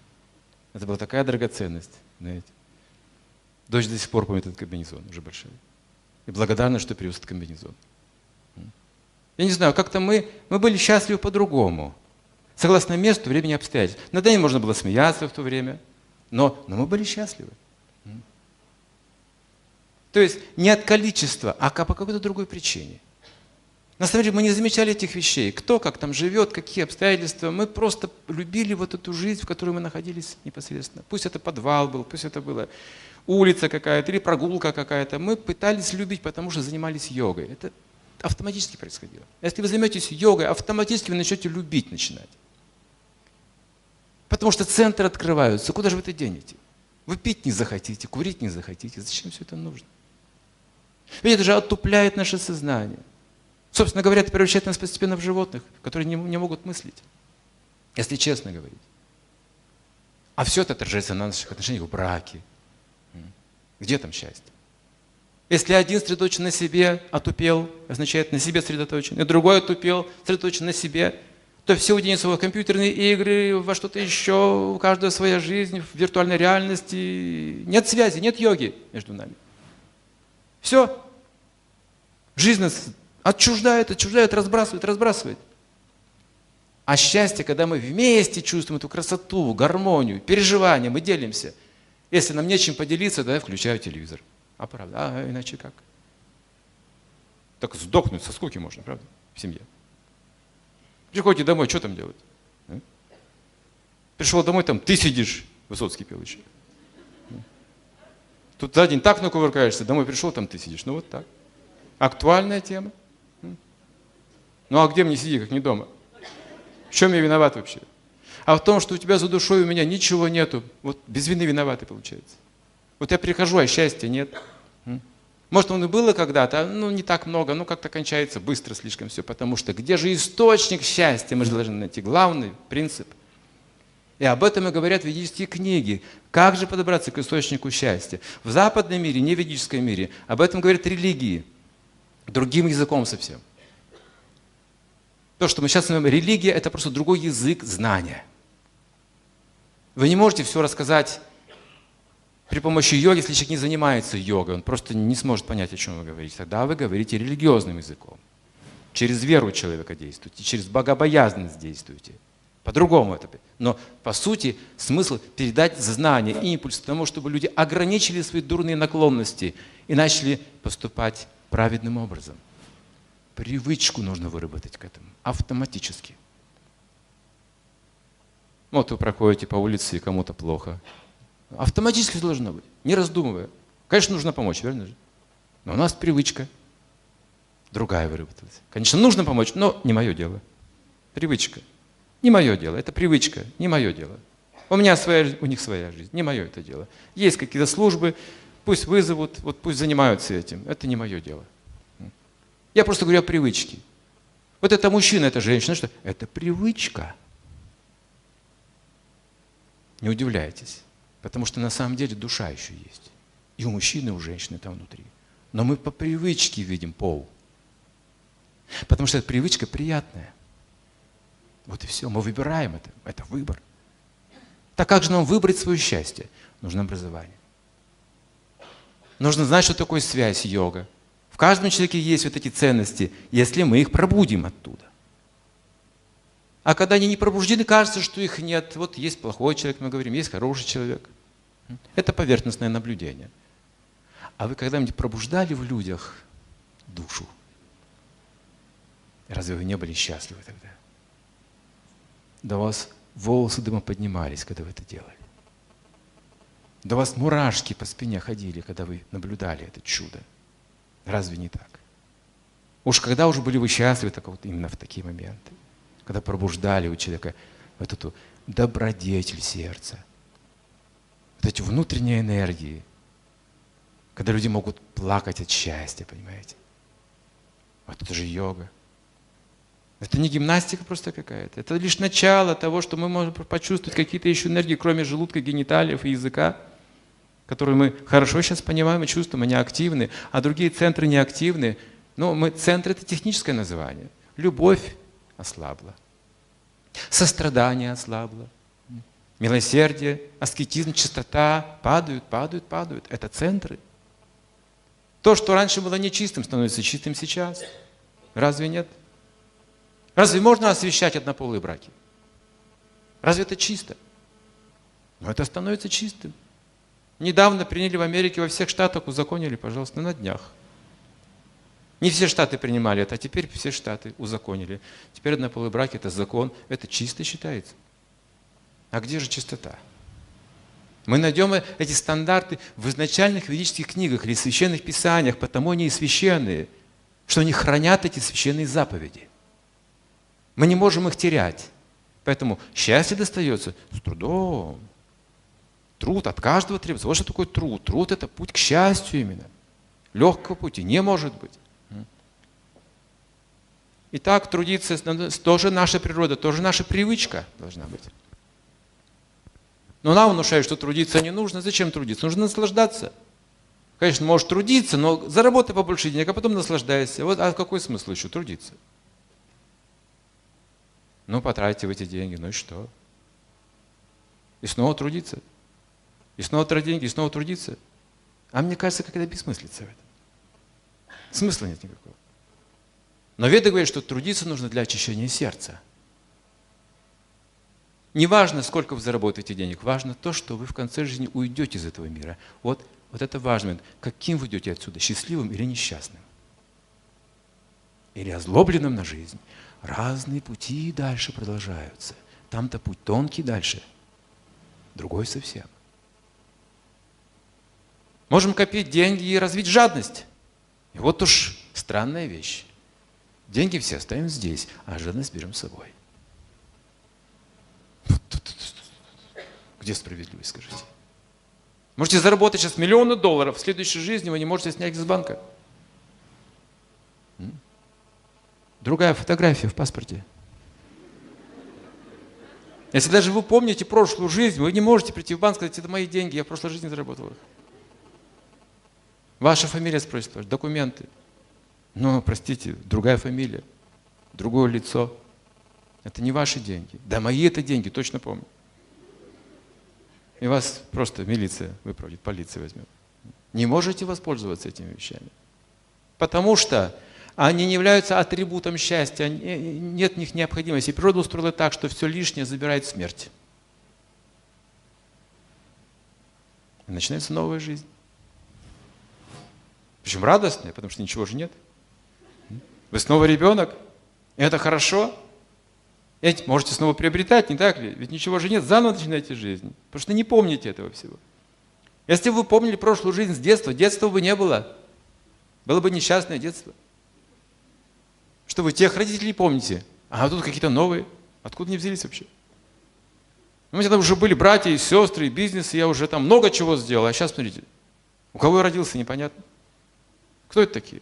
Это была такая драгоценность, знаете. Дочь до сих пор помнит этот комбинезон, уже большая. И благодарна, что привез этот комбинезон. Я не знаю, как-то мы, мы были счастливы по-другому. Согласно месту, времени, обстоятельств. Над нами можно было смеяться в то время, но, но мы были счастливы. То есть не от количества, а по какой-то другой причине. На самом деле мы не замечали этих вещей. Кто как там живет, какие обстоятельства. Мы просто любили вот эту жизнь, в которой мы находились непосредственно. Пусть это подвал был, пусть это была улица какая-то или прогулка какая-то. Мы пытались любить, потому что занимались йогой. Это автоматически происходило. Если вы займетесь йогой, автоматически вы начнете любить начинать. Потому что центры открываются. Куда же вы это денете? Вы пить не захотите, курить не захотите. Зачем все это нужно? Ведь это же оттупляет наше сознание. Собственно говоря, это превращает нас постепенно в животных, которые не, не могут мыслить, если честно говорить. А все это отражается на наших отношениях в браке. Где там счастье? Если один сосредоточен на себе, отупел, означает на себе сосредоточен, и другой отупел, сосредоточен на себе, то все уединятся в компьютерные игры, во что-то еще, у каждого своя жизнь, в виртуальной реальности. Нет связи, нет йоги между нами. Все. Жизнь нас отчуждает, отчуждает, разбрасывает, разбрасывает. А счастье, когда мы вместе чувствуем эту красоту, гармонию, переживания, мы делимся. Если нам нечем поделиться, тогда я включаю телевизор. А правда? А иначе как? Так сдохнуть со скуки можно, правда? В семье. Приходите домой, что там делать? Пришел домой, там ты сидишь, Высоцкий пел еще. Тут за день так накувыркаешься, домой пришел, там ты сидишь. Ну вот так. Актуальная тема. Ну а где мне сиди, как не дома? В чем я виноват вообще? А в том, что у тебя за душой у меня ничего нету. Вот без вины виноватый получается. Вот я прихожу, а счастья нет. Может, он и было когда-то, ну, не так много, но как-то кончается быстро слишком все. Потому что где же источник счастья? Мы же должны найти главный принцип. И об этом и говорят ведические книги. Как же подобраться к источнику счастья? В западном мире, не в ведическом мире, об этом говорят религии. Другим языком совсем. То, что мы сейчас называем религия, это просто другой язык знания. Вы не можете все рассказать при помощи йоги, если человек не занимается йогой, он просто не сможет понять, о чем вы говорите. Тогда вы говорите религиозным языком. Через веру человека действуете, через богобоязненность действуете. По-другому это. Но по сути смысл передать знание, импульс к тому, чтобы люди ограничили свои дурные наклонности и начали поступать праведным образом. Привычку нужно выработать к этому автоматически. Вот вы проходите по улице и кому-то плохо. Автоматически должно быть, не раздумывая. Конечно, нужно помочь, верно же? Но у нас привычка другая выработалась. Конечно, нужно помочь, но не мое дело. Привычка. Не мое дело. Это привычка, не мое дело. У меня своя, у них своя жизнь, не мое это дело. Есть какие-то службы, пусть вызовут, вот пусть занимаются этим. Это не мое дело. Я просто говорю о привычке. Вот это мужчина, это женщина, что? Это привычка. Не удивляйтесь. Потому что на самом деле душа еще есть. И у мужчины, и у женщины там внутри. Но мы по привычке видим пол. Потому что эта привычка приятная. Вот и все. Мы выбираем это. Это выбор. Так как же нам выбрать свое счастье? Нужно образование. Нужно знать, что такое связь йога. В каждом человеке есть вот эти ценности, если мы их пробудим оттуда. А когда они не пробуждены, кажется, что их нет. Вот есть плохой человек, мы говорим, есть хороший человек. Это поверхностное наблюдение. А вы когда-нибудь пробуждали в людях душу? Разве вы не были счастливы тогда? У вас волосы дыма поднимались, когда вы это делали. У вас мурашки по спине ходили, когда вы наблюдали это чудо. Разве не так? Уж когда уже были вы счастливы так вот именно в такие моменты, когда пробуждали у человека вот эту добродетель сердца, вот эти внутренние энергии, когда люди могут плакать от счастья, понимаете? Вот это же йога. Это не гимнастика просто какая-то. Это лишь начало того, что мы можем почувствовать какие-то еще энергии, кроме желудка, гениталиев и языка, которые мы хорошо сейчас понимаем и чувствуем, они активны, а другие центры не активны. Но мы, центр – это техническое название. Любовь ослабла. Сострадание ослабло. Милосердие, аскетизм, чистота падают, падают, падают. Это центры. То, что раньше было нечистым, становится чистым сейчас. Разве нет? Разве можно освещать однополые браки? Разве это чисто? Но это становится чистым. Недавно приняли в Америке, во всех штатах узаконили, пожалуйста, на днях. Не все штаты принимали это, а теперь все штаты узаконили. Теперь однополые браки – это закон, это чисто считается. А где же чистота? Мы найдем эти стандарты в изначальных ведических книгах или священных писаниях, потому они и священные, что они хранят эти священные заповеди. Мы не можем их терять. Поэтому счастье достается с трудом. Труд от каждого требуется. Вот что такое труд. Труд – это путь к счастью именно. Легкого пути не может быть. Итак, трудиться тоже наша природа, тоже наша привычка должна быть. Но нам внушают, что трудиться не нужно. Зачем трудиться? Нужно наслаждаться. Конечно, можешь трудиться, но заработай побольше денег, а потом наслаждайся. Вот, а какой смысл еще трудиться? Ну, потратьте в эти деньги, ну и что? И снова трудиться. И снова тратить деньги, и снова трудиться. А мне кажется, как это бессмыслица в этом. Смысла нет никакого. Но Веды говорят, что трудиться нужно для очищения сердца. Не важно, сколько вы заработаете денег, важно то, что вы в конце жизни уйдете из этого мира. Вот, вот это важно. Каким вы идете отсюда, счастливым или несчастным? Или озлобленным на жизнь? Разные пути дальше продолжаются. Там-то путь тонкий дальше, другой совсем. Можем копить деньги и развить жадность. И вот уж странная вещь. Деньги все оставим здесь, а жадность берем с собой. Где справедливость, скажите? Можете заработать сейчас миллионы долларов, в следующей жизни вы не можете снять из банка. Другая фотография в паспорте. Если даже вы помните прошлую жизнь, вы не можете прийти в банк и сказать, это мои деньги, я в прошлой жизни заработал их. Ваша фамилия спросит, документы. Но, простите, другая фамилия, другое лицо. Это не ваши деньги. Да мои это деньги, точно помню. И вас просто милиция выправит, полиция возьмет. Не можете воспользоваться этими вещами. Потому что они не являются атрибутом счастья, нет в них необходимости. природа устроила так, что все лишнее забирает смерть. И начинается новая жизнь. Причем радостная, потому что ничего же нет. Вы снова ребенок, и это хорошо. И можете снова приобретать, не так ли? Ведь ничего же нет, заново начинаете жизнь. Потому что не помните этого всего. Если бы вы помнили прошлую жизнь с детства, детства бы не было. Было бы несчастное детство. Что вы тех родителей помните, а тут какие-то новые. Откуда они взялись вообще? Ну, у меня там уже были братья и сестры, и бизнес, и я уже там много чего сделал. А сейчас, смотрите, у кого я родился, непонятно. Кто это такие?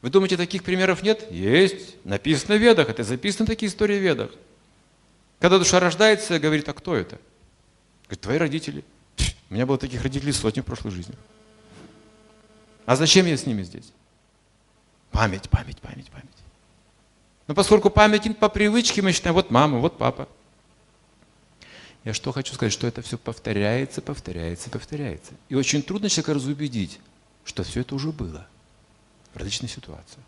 Вы думаете, таких примеров нет? Есть. Написано в Ведах. Это записаны такие истории в Ведах. Когда душа рождается, говорит, а кто это? Говорит, твои родители. У меня было таких родителей сотни в прошлой жизни. А зачем я с ними здесь? Память, память, память, память. Но поскольку память по привычке мы считаем, вот мама, вот папа. Я что хочу сказать, что это все повторяется, повторяется, повторяется. И очень трудно человека разубедить, что все это уже было в различных ситуациях.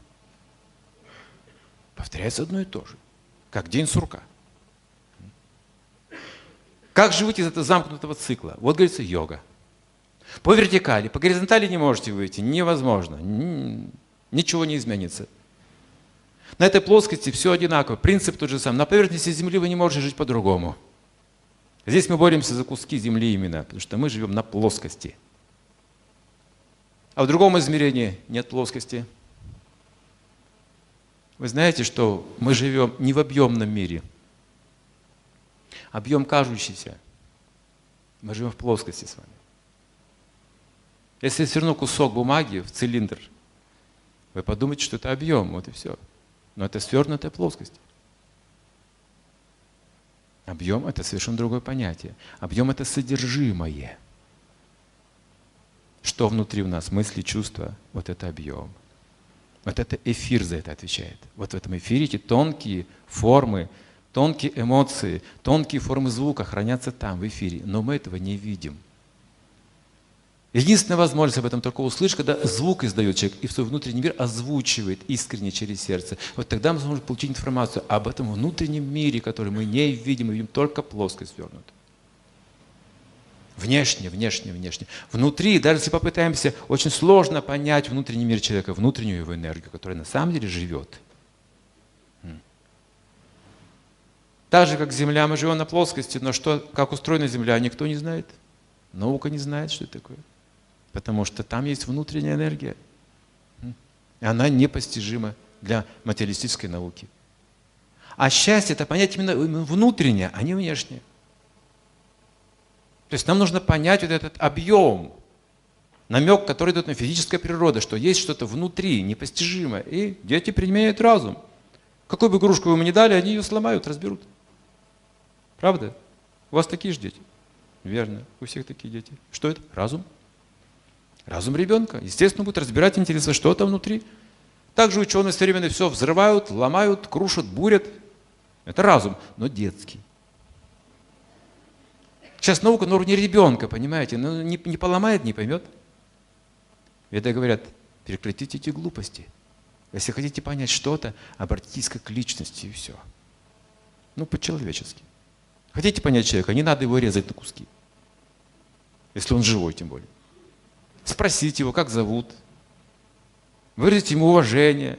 Повторяется одно и то же, как день сурка. Как же выйти из этого замкнутого цикла? Вот говорится йога. По вертикали, по горизонтали не можете выйти, невозможно. Ничего не изменится. На этой плоскости все одинаково, принцип тот же самый. На поверхности Земли вы не можете жить по-другому. Здесь мы боремся за куски Земли именно, потому что мы живем на плоскости. А в другом измерении нет плоскости. Вы знаете, что мы живем не в объемном мире. Объем кажущийся. Мы живем в плоскости с вами. Если я сверну кусок бумаги в цилиндр, вы подумаете, что это объем, вот и все. Но это свернутая плоскость. Объем – это совершенно другое понятие. Объем – это содержимое. Что внутри у нас? Мысли, чувства. Вот это объем. Вот это эфир за это отвечает. Вот в этом эфире эти тонкие формы, тонкие эмоции, тонкие формы звука хранятся там, в эфире. Но мы этого не видим. Единственная возможность об этом только услышать, когда звук издает человек и в свой внутренний мир озвучивает искренне через сердце. Вот тогда мы сможем получить информацию об этом внутреннем мире, который мы не видим, мы видим только плоскость свернутую. Внешне, внешне, внешне. Внутри, даже если попытаемся, очень сложно понять внутренний мир человека, внутреннюю его энергию, которая на самом деле живет. Так же, как Земля, мы живем на плоскости, но что, как устроена Земля, никто не знает. Наука не знает, что это такое. Потому что там есть внутренняя энергия. И она непостижима для материалистической науки. А счастье это понять именно внутреннее, а не внешнее. То есть нам нужно понять вот этот объем, намек, который идет на физическая природа, что есть что-то внутри, непостижимое. И дети применяют разум. Какую бы игрушку вы им не дали, они ее сломают, разберут. Правда? У вас такие же дети? Верно, у всех такие дети. Что это? Разум. Разум ребенка. Естественно, будет разбирать, интересно, что там внутри. Также ученые современные все взрывают, ломают, крушат, бурят. Это разум, но детский. Сейчас наука на уровне ребенка, понимаете? Ну, не, не поломает, не поймет. Веды говорят, прекратите эти глупости. Если хотите понять что-то, обратитесь к личности и все. Ну, по-человечески. Хотите понять человека, не надо его резать на куски. Если он живой, тем более спросить его, как зовут, выразить ему уважение,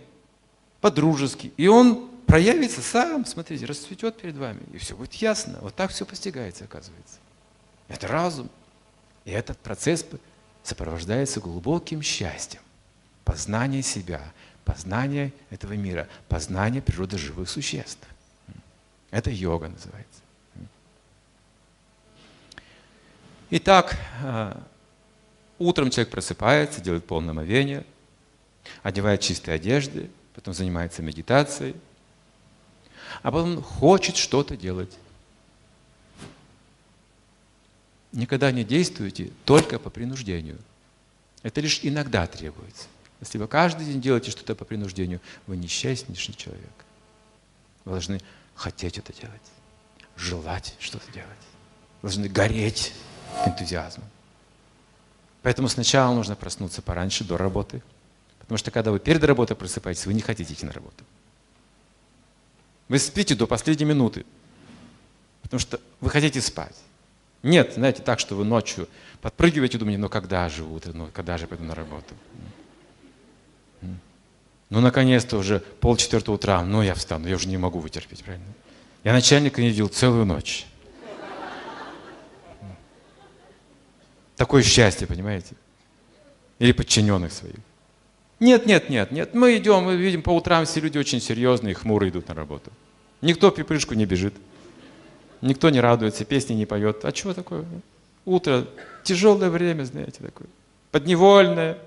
по-дружески. И он проявится сам, смотрите, расцветет перед вами, и все будет ясно. Вот так все постигается, оказывается. Это разум. И этот процесс сопровождается глубоким счастьем. Познание себя, познание этого мира, познание природы живых существ. Это йога называется. Итак, а, Утром человек просыпается, делает полное омовение, одевает чистые одежды, потом занимается медитацией, а потом хочет что-то делать. Никогда не действуйте только по принуждению. Это лишь иногда требуется. Если вы каждый день делаете что-то по принуждению, вы несчастнейший человек. Вы должны хотеть это делать, желать что-то делать. Вы должны гореть энтузиазмом. Поэтому сначала нужно проснуться пораньше, до работы. Потому что когда вы перед работой просыпаетесь, вы не хотите идти на работу. Вы спите до последней минуты, потому что вы хотите спать. Нет, знаете, так, что вы ночью подпрыгиваете и думаете, ну когда же утро, ну когда же пойду на работу? Ну, наконец-то уже полчетвертого утра, ну я встану, я уже не могу вытерпеть, правильно? Я начальника не видел целую ночь. Такое счастье, понимаете? Или подчиненных своих. Нет, нет, нет, нет. Мы идем, мы видим по утрам все люди очень серьезные, хмурые идут на работу. Никто в припрыжку не бежит. Никто не радуется, песни не поет. А чего такое? Утро, тяжелое время, знаете, такое. Подневольное.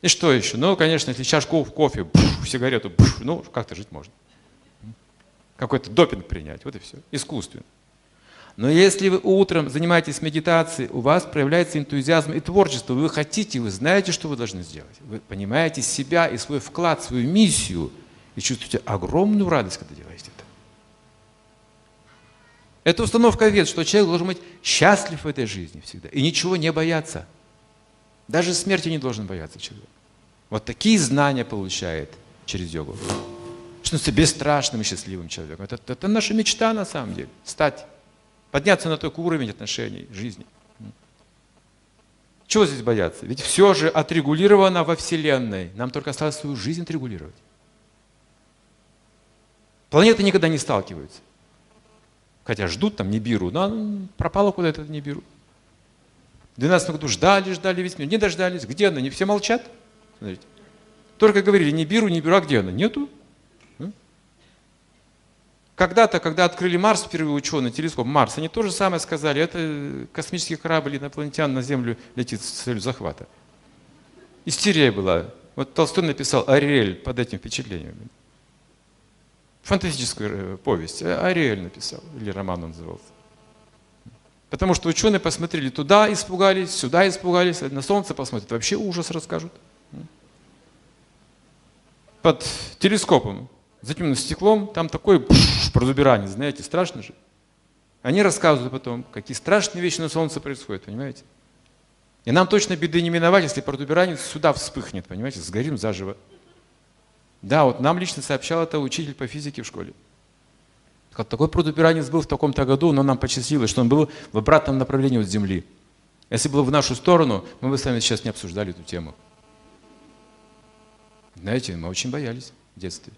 И что еще? Ну, конечно, если чашку кофе, бф, сигарету, бф, ну, как-то жить можно. Какой-то допинг принять, вот и все. Искусственно. Но если вы утром занимаетесь медитацией, у вас проявляется энтузиазм и творчество, вы хотите, вы знаете, что вы должны сделать. Вы понимаете себя и свой вклад, свою миссию, и чувствуете огромную радость, когда делаете это. Это установка вет, что человек должен быть счастлив в этой жизни всегда и ничего не бояться. Даже смерти не должен бояться человек. Вот такие знания получает через йогу. Становится бесстрашным и счастливым человеком. Это, это наша мечта на самом деле, стать подняться на такой уровень отношений, жизни. Чего здесь бояться? Ведь все же отрегулировано во Вселенной. Нам только осталось свою жизнь отрегулировать. Планеты никогда не сталкиваются. Хотя ждут там Нибиру, но пропала куда-то Нибиру. В 12 году ждали, ждали весь мир, не дождались. Где она? Не все молчат. Смотрите. Только говорили, Нибиру, Нибиру, а где она? Нету. Когда-то, когда открыли Марс, впервые ученые, телескоп Марс, они то же самое сказали, это космический корабль инопланетян на Землю летит с целью захвата. Истерия была. Вот Толстой написал Ариэль под этим впечатлением. Фантастическую э, повесть. А Ариэль написал, или роман он назывался. Потому что ученые посмотрели туда, испугались, сюда испугались, на солнце посмотрят, вообще ужас расскажут. Под телескопом затемненным стеклом, там такой прозубирание, знаете, страшно же. Они рассказывают потом, какие страшные вещи на солнце происходят, понимаете? И нам точно беды не миновать, если протуберанец сюда вспыхнет, понимаете, сгорим заживо. Да, вот нам лично сообщал это учитель по физике в школе. Вот такой протуберанец был в таком-то году, но нам посчастливилось, что он был в обратном направлении от Земли. Если был в нашу сторону, мы бы с вами сейчас не обсуждали эту тему. Знаете, мы очень боялись в детстве.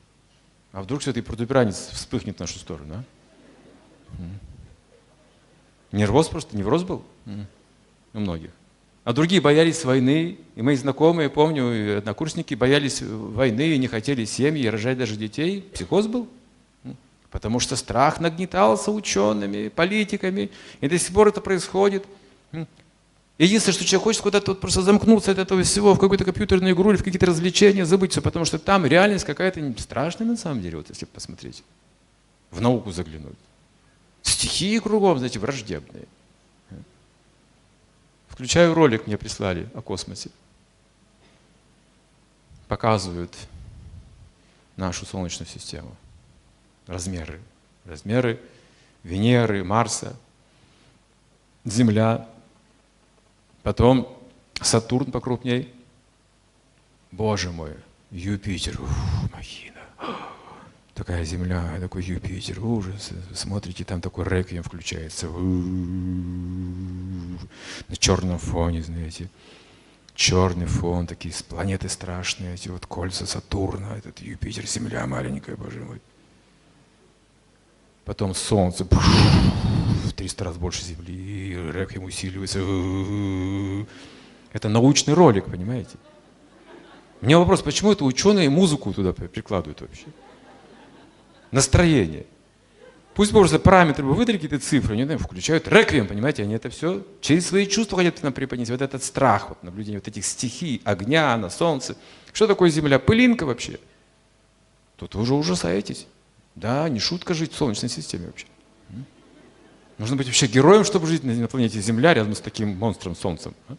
А вдруг все-таки протуберанец вспыхнет в нашу сторону, а? Нервоз просто, невроз был у многих. А другие боялись войны, и мои знакомые, помню, и однокурсники боялись войны и не хотели семьи, рожать даже детей. Психоз был. Потому что страх нагнетался учеными, политиками, и до сих пор это происходит. Единственное, что человек хочет куда-то вот просто замкнуться от этого всего, в какую-то компьютерную игру или в какие-то развлечения, забыть все, потому что там реальность какая-то страшная на самом деле, вот если посмотреть, в науку заглянуть. Стихии кругом, знаете, враждебные. Включаю ролик, мне прислали о космосе. Показывают нашу Солнечную систему. Размеры. Размеры Венеры, Марса, Земля, Потом Сатурн покрупней. Боже мой, Юпитер, ух, махина. Такая Земля, такой Юпитер, ужас. Смотрите, там такой реквием включается. На черном фоне, знаете. Черный фон, такие планеты страшные, эти вот кольца Сатурна, этот Юпитер, Земля маленькая, боже мой. Потом Солнце, 300 раз больше Земли, реквием усиливается. Это научный ролик, понимаете? У меня вопрос, почему это ученые музыку туда прикладывают вообще? Настроение. Пусть просто параметры выдали какие-то цифры, они там включают реквием, понимаете, они это все через свои чувства хотят нам преподнести. Вот этот страх, вот наблюдение вот этих стихий, огня на солнце. Что такое Земля? Пылинка вообще. Тут вы уже ужасаетесь. Да, не шутка жить в Солнечной системе вообще. Нужно быть вообще героем, чтобы жить на планете Земля рядом с таким монстром Солнцем. А?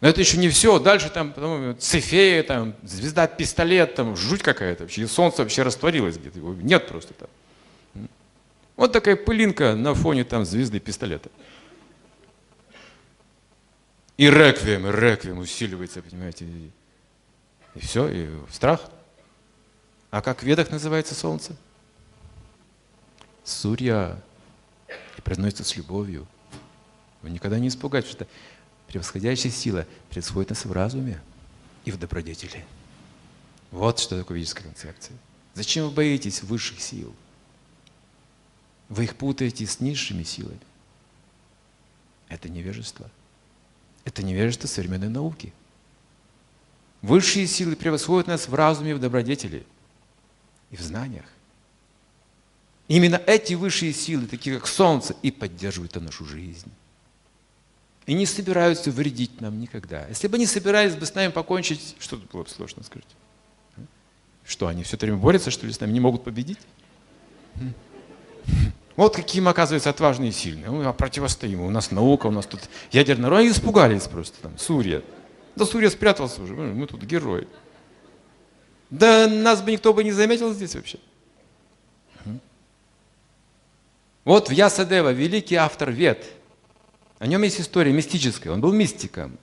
Но это еще не все. Дальше там потом Цефея, там, звезда пистолет, там жуть какая-то вообще. И солнце вообще растворилось где-то. Его нет просто там. Вот такая пылинка на фоне там звезды пистолета. И реквием, и реквием усиливается, понимаете. И все, и страх. А как в ведах называется солнце? Сурья. Произносится с любовью. Вы никогда не испугаетесь, что превосходящая сила происходит нас в разуме и в добродетели. Вот что такое ведическая концепция. Зачем вы боитесь высших сил? Вы их путаете с низшими силами. Это невежество. Это невежество современной науки. Высшие силы превосходят нас в разуме в добродетели – и в знаниях. Именно эти высшие силы, такие как Солнце, и поддерживают нашу жизнь. И не собираются вредить нам никогда. Если бы они собирались бы с нами покончить, что тут было бы сложно, скажите? Что, они все время борются, что ли, с нами, не могут победить? Вот какие мы, оказывается, отважные и сильные. Мы противостоим. У нас наука, у нас тут ядерная... Они испугались просто там, Сурья. Да Сурья спрятался уже, мы тут герои. Да нас бы никто бы не заметил здесь вообще. Вот в Ясадева, великий автор Вед. О нем есть история мистическая. Он был мистиком.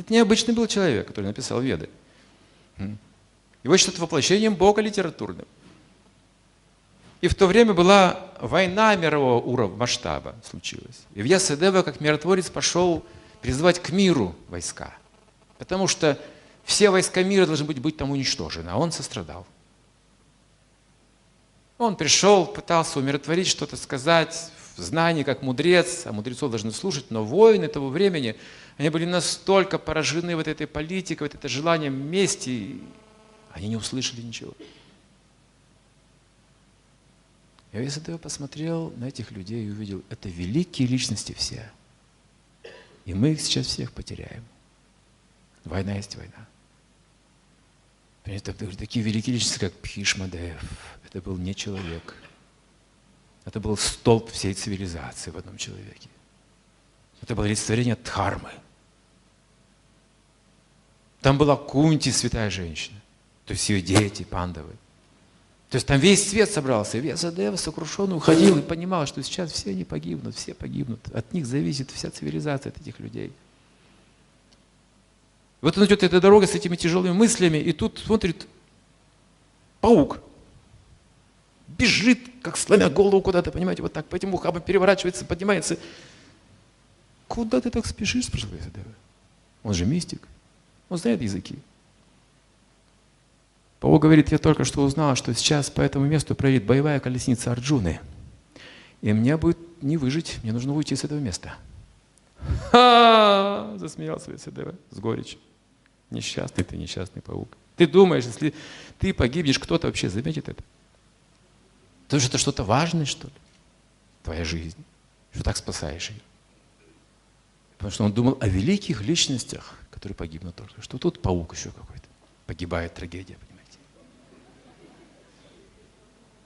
Это необычный был человек, который написал Веды. Его считают воплощением Бога литературным. И в то время была война мирового уровня, масштаба случилась. И в Ясадева, как миротворец, пошел призывать к миру войска. Потому что все войска мира должны быть, быть там уничтожены, а он сострадал. Он пришел, пытался умиротворить, что-то сказать, в знании, как мудрец, а мудрецов должны слушать, но воины того времени, они были настолько поражены вот этой политикой, вот это желанием мести, они не услышали ничего. Я весь этого посмотрел на этих людей и увидел, это великие личности все. И мы их сейчас всех потеряем. Война есть война. Это такие великие личности, как Пхишмадеев. Это был не человек. Это был столб всей цивилизации в одном человеке. Это было олицетворение Дхармы. Там была Кунти, святая женщина. То есть ее дети, пандавы. То есть там весь свет собрался. И Весадева сокрушенно уходил и понимал, что сейчас все они погибнут, все погибнут. От них зависит вся цивилизация, от этих людей. Вот он идет этой дорогой с этими тяжелыми мыслями, и тут смотрит паук. Бежит, как сломя голову куда-то, понимаете, вот так по этим ухабам переворачивается, поднимается. Куда ты так спешишь, спрашивает Весадева? Он же мистик, он знает языки. Паук говорит, я только что узнал, что сейчас по этому месту проедет боевая колесница Арджуны. И мне будет не выжить, мне нужно уйти с этого места. Ха! Засмеялся Весадева с горечью. Несчастный ты, несчастный паук. Ты думаешь, если ты погибнешь, кто-то вообще заметит это? Потому что это что-то важное, что ли? Твоя жизнь. Что так спасаешь ее. Потому что он думал о великих личностях, которые погибнут только. Что тут паук еще какой-то. Погибает трагедия, понимаете?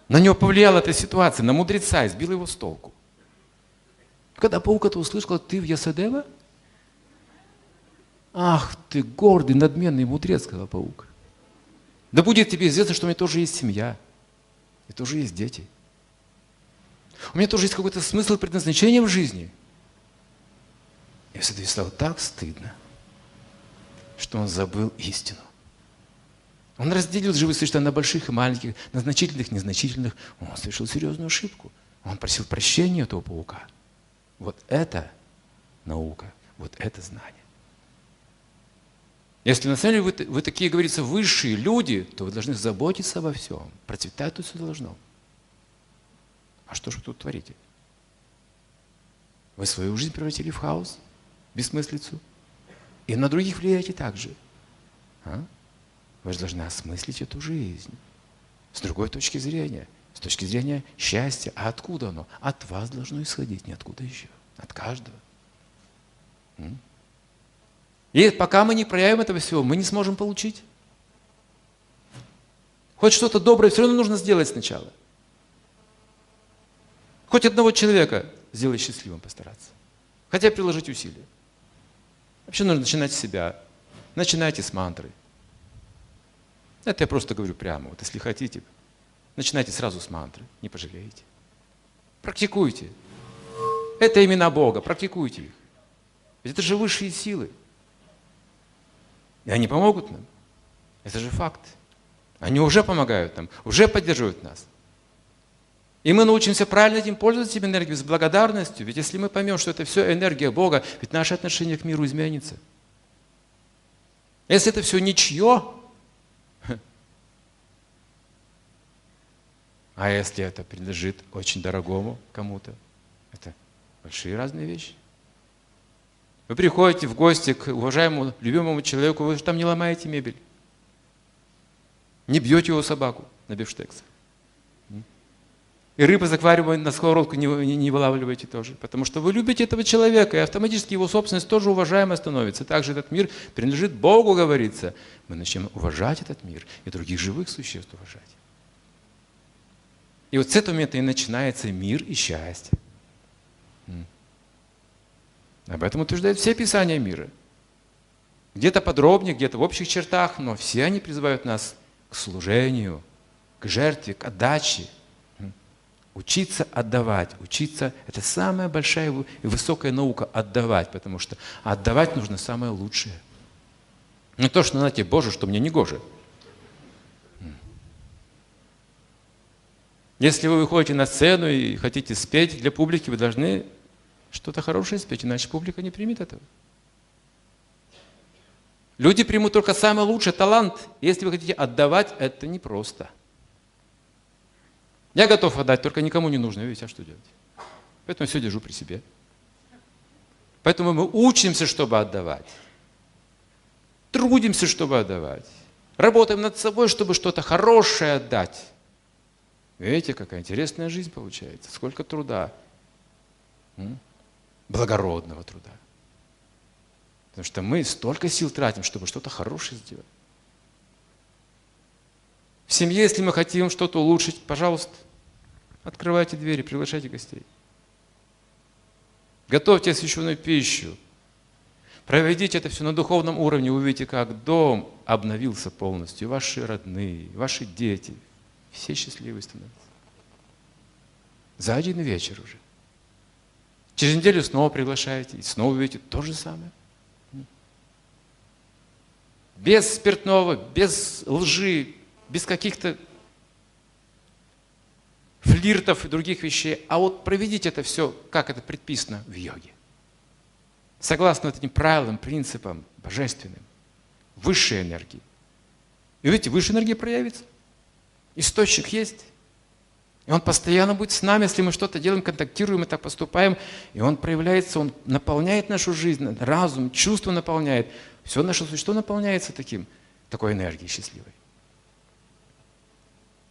На него повлияла эта ситуация, на мудреца, избил его с толку. Когда паук это услышал, ты в Ясадева? Ах ты гордый, надменный мудрец, сказал паук. Да будет тебе известно, что у меня тоже есть семья. И тоже есть дети. У меня тоже есть какой-то смысл предназначения в жизни. И все стало так стыдно, что он забыл истину. Он разделил живые существа на больших и маленьких, на значительных незначительных. Он совершил серьезную ошибку. Он просил прощения этого паука. Вот это наука, вот это знание. Если на самом деле вы, вы такие, говорится, высшие люди, то вы должны заботиться обо всем. Процветать тут все должно. А что же вы тут творите? Вы свою жизнь превратили в хаос, бессмыслицу. И на других влияете также. А? Вы же должны осмыслить эту жизнь. С другой точки зрения. С точки зрения счастья. А откуда оно? От вас должно исходить, не откуда еще. От каждого. М? И пока мы не проявим этого всего, мы не сможем получить. Хоть что-то доброе все равно нужно сделать сначала. Хоть одного человека сделать счастливым постараться. Хотя приложить усилия. Вообще нужно начинать с себя. Начинайте с мантры. Это я просто говорю прямо. Вот если хотите, начинайте сразу с мантры. Не пожалеете. Практикуйте. Это имена Бога. Практикуйте их. Ведь это же высшие силы. И они помогут нам. Это же факт. Они уже помогают нам, уже поддерживают нас. И мы научимся правильно этим пользоваться этим энергией с благодарностью. Ведь если мы поймем, что это все энергия Бога, ведь наше отношение к миру изменится. Если это все ничье, а если это принадлежит очень дорогому кому-то, это большие разные вещи. Вы приходите в гости к уважаемому, любимому человеку, вы же там не ломаете мебель. Не бьете его собаку на бифштекс. И рыбы из аквариума на сковородку не, не, не вылавливаете тоже. Потому что вы любите этого человека, и автоматически его собственность тоже уважаемая становится. Также этот мир принадлежит Богу, говорится. Мы начнем уважать этот мир и других живых существ уважать. И вот с этого момента и начинается мир и счастье. Об этом утверждают все писания мира. Где-то подробнее, где-то в общих чертах, но все они призывают нас к служению, к жертве, к отдаче. Учиться отдавать. Учиться – это самая большая и высокая наука – отдавать, потому что отдавать нужно самое лучшее. Не то, что на тебе Боже, что мне не гоже. Если вы выходите на сцену и хотите спеть для публики, вы должны что-то хорошее спеть, иначе публика не примет этого. Люди примут только самый лучший талант. Если вы хотите отдавать, это непросто. Я готов отдать, только никому не нужно. Видите, а что делать? Поэтому все держу при себе. Поэтому мы учимся, чтобы отдавать. Трудимся, чтобы отдавать. Работаем над собой, чтобы что-то хорошее отдать. Видите, какая интересная жизнь получается. Сколько труда. Благородного труда. Потому что мы столько сил тратим, чтобы что-то хорошее сделать. В семье, если мы хотим что-то улучшить, пожалуйста, открывайте двери, приглашайте гостей. Готовьте освященную пищу. Проведите это все на духовном уровне, увидите, как дом обновился полностью. Ваши родные, ваши дети, все счастливые становятся. За один вечер уже. Через неделю снова приглашаете, и снова увидите то же самое. Без спиртного, без лжи, без каких-то флиртов и других вещей. А вот проведите это все, как это предписано в йоге. Согласно этим правилам, принципам божественным, высшей энергии. И видите, высшая энергия проявится. Источник есть. И Он постоянно будет с нами, если мы что-то делаем, контактируем и так поступаем. И Он проявляется, Он наполняет нашу жизнь, разум, чувство наполняет. Все наше существо наполняется таким, такой энергией счастливой.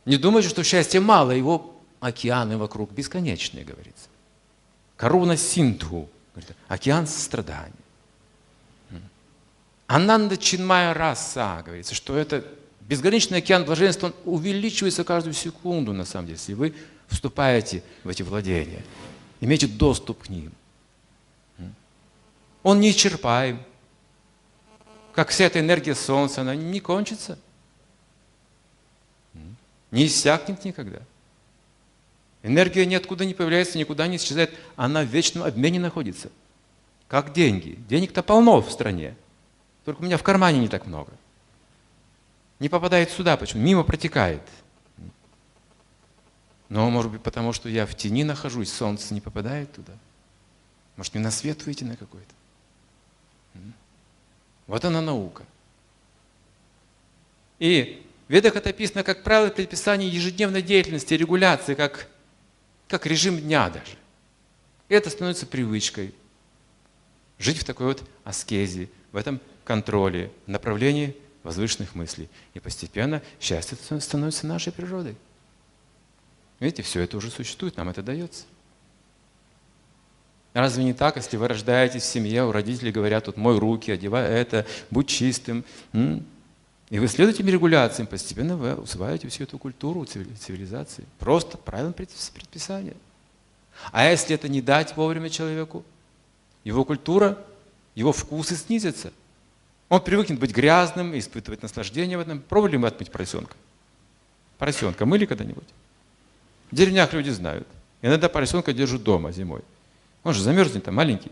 Не думайте, что счастья мало, его океаны вокруг бесконечные, говорится. Коруна Синтху, говорит, океан сострадания. Ананда Чинмая Раса, говорится, что это Безграничный океан блаженства, он увеличивается каждую секунду, на самом деле, если вы вступаете в эти владения, имеете доступ к ним. Он неисчерпаем. Как вся эта энергия Солнца, она не кончится. Не иссякнет никогда. Энергия ниоткуда не появляется, никуда не исчезает. Она в вечном обмене находится. Как деньги. Денег-то полно в стране. Только у меня в кармане не так много не попадает сюда. Почему? Мимо протекает. Но, может быть, потому что я в тени нахожусь, солнце не попадает туда. Может, мне на свет выйти на какой-то. Вот она наука. И в Ведах это описано как правило предписания ежедневной деятельности, регуляции, как, как режим дня даже. И это становится привычкой. Жить в такой вот аскезе, в этом контроле, направлении возвышенных мыслей. И постепенно счастье становится нашей природой. Видите, все это уже существует, нам это дается. Разве не так, если вы рождаетесь в семье, у родителей говорят, тут мой руки, одевай это, будь чистым. И вы следуете регуляциям, постепенно вы усваиваете всю эту культуру цивилизации. Просто правильно предписание. А если это не дать вовремя человеку, его культура, его вкусы снизятся. Он привыкнет быть грязным, испытывать наслаждение в этом. Пробовали мы отмыть поросенка? Поросенка мыли когда-нибудь? В деревнях люди знают. Иногда поросенка держат дома зимой. Он же замерзнет, там маленький.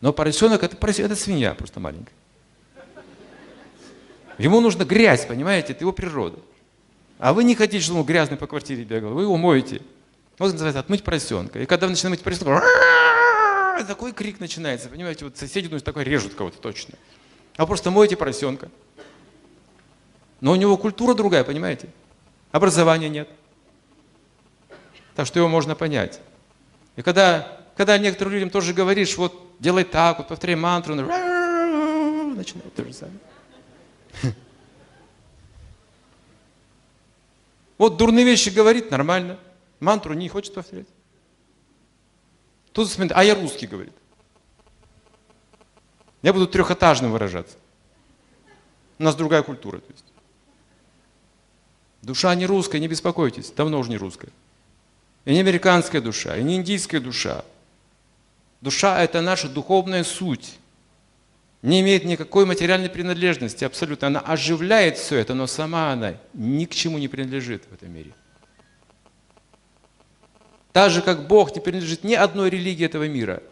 Но поросенок это, это свинья просто маленькая. Ему нужно грязь, понимаете, это его природа. А вы не хотите, чтобы он грязный по квартире бегал, вы его моете. Вот называется отмыть поросенка. И когда вы начинаете мыть поросенка, такой крик начинается, понимаете, вот соседи, ну, такой режут кого-то точно. А просто моете поросенка. Но у него культура другая, понимаете? Образования нет. Так что его можно понять. И когда, когда некоторым людям тоже говоришь, вот делай так, вот повторяй мантру, начинает то самое. Вот дурные вещи говорит, нормально. Мантру не хочет повторять. Смотрит, а я русский, говорит. Я буду трехэтажным выражаться. У нас другая культура. То есть. Душа не русская, не беспокойтесь, давно уже не русская. И не американская душа, и не индийская душа. Душа – это наша духовная суть. Не имеет никакой материальной принадлежности абсолютно. Она оживляет все это, но сама она ни к чему не принадлежит в этом мире. Так же, как Бог не принадлежит ни одной религии этого мира.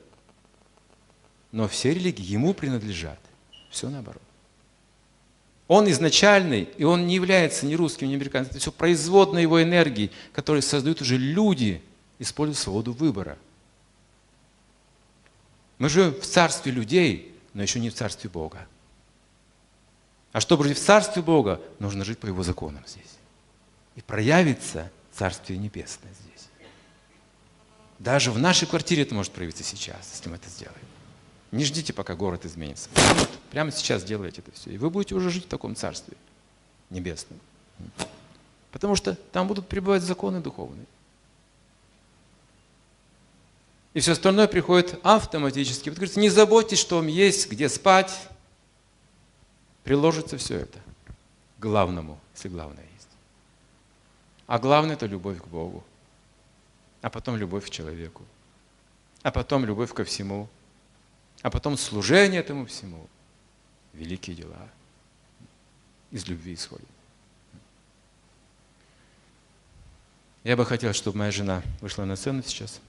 Но все религии Ему принадлежат. Все наоборот. Он изначальный, и он не является ни русским, ни американцем. Это все производная его энергии, которые создают уже люди, используя свободу выбора. Мы живем в царстве людей, но еще не в царстве Бога. А чтобы жить в царстве Бога, нужно жить по его законам здесь. И проявится Царствие Небесное здесь. Даже в нашей квартире это может проявиться сейчас, если мы это сделаем. Не ждите, пока город изменится. Прямо сейчас делайте это все. И вы будете уже жить в таком царстве небесном. Потому что там будут пребывать законы духовные. И все остальное приходит автоматически. Вот говорится, не заботьтесь, что вам есть, где спать. Приложится все это главному, если главное есть. А главное – это любовь к Богу. А потом любовь к человеку. А потом любовь ко всему – а потом служение этому всему. Великие дела. Из любви исходят. Я бы хотел, чтобы моя жена вышла на сцену сейчас.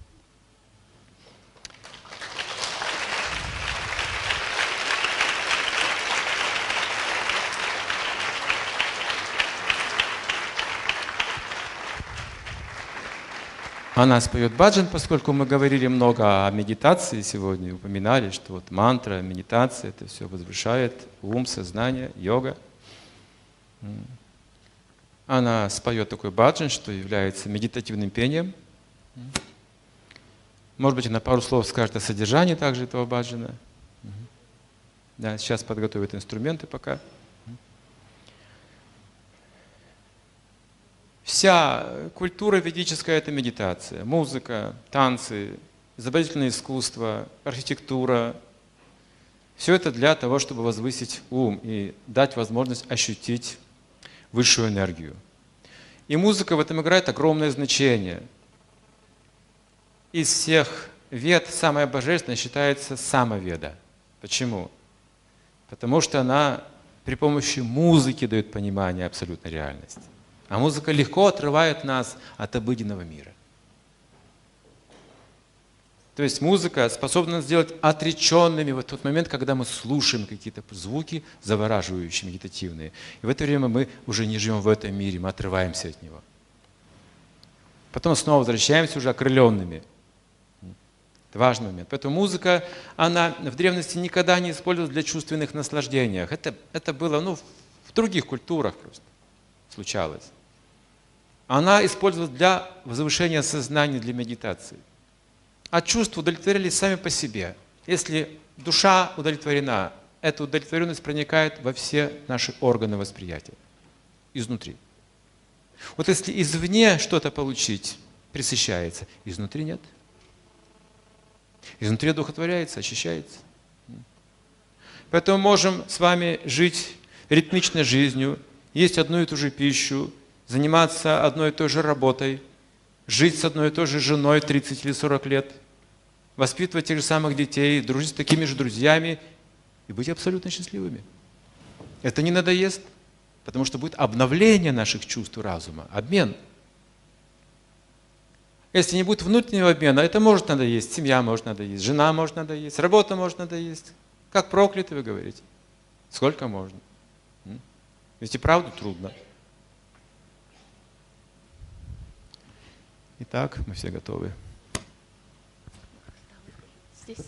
Она споет баджан, поскольку мы говорили много о медитации сегодня, упоминали, что вот мантра, медитация, это все возвышает ум, сознание, йога. Она споет такой баджан, что является медитативным пением. Может быть, она пару слов скажет о содержании также этого баджана. Да, сейчас подготовит инструменты пока. Вся культура ведическая – это медитация. Музыка, танцы, изобразительное искусство, архитектура. Все это для того, чтобы возвысить ум и дать возможность ощутить высшую энергию. И музыка в этом играет огромное значение. Из всех вед самая божественная считается самоведа. Почему? Потому что она при помощи музыки дает понимание абсолютной реальности. А музыка легко отрывает нас от обыденного мира. То есть музыка способна нас сделать отреченными в тот момент, когда мы слушаем какие-то звуки завораживающие, медитативные. И в это время мы уже не живем в этом мире, мы отрываемся от него. Потом снова возвращаемся уже окрыленными. Это важный момент. Поэтому музыка, она в древности никогда не использовалась для чувственных наслаждений. Это, это было ну, в других культурах просто случалось она использовалась для возвышения сознания, для медитации. А чувства удовлетворялись сами по себе. Если душа удовлетворена, эта удовлетворенность проникает во все наши органы восприятия изнутри. Вот если извне что-то получить, присыщается, изнутри нет. Изнутри одухотворяется, очищается. Поэтому можем с вами жить ритмичной жизнью, есть одну и ту же пищу, заниматься одной и той же работой, жить с одной и той же женой 30 или 40 лет, воспитывать тех же самых детей, дружить с такими же друзьями и быть абсолютно счастливыми. Это не надоест, потому что будет обновление наших чувств и разума, обмен. Если не будет внутреннего обмена, это может надоесть, семья может надоесть, жена может надоесть, работа может надоесть. Как проклятый вы говорите? Сколько можно? Ведь и правду трудно. Итак, мы все готовы. Здесь.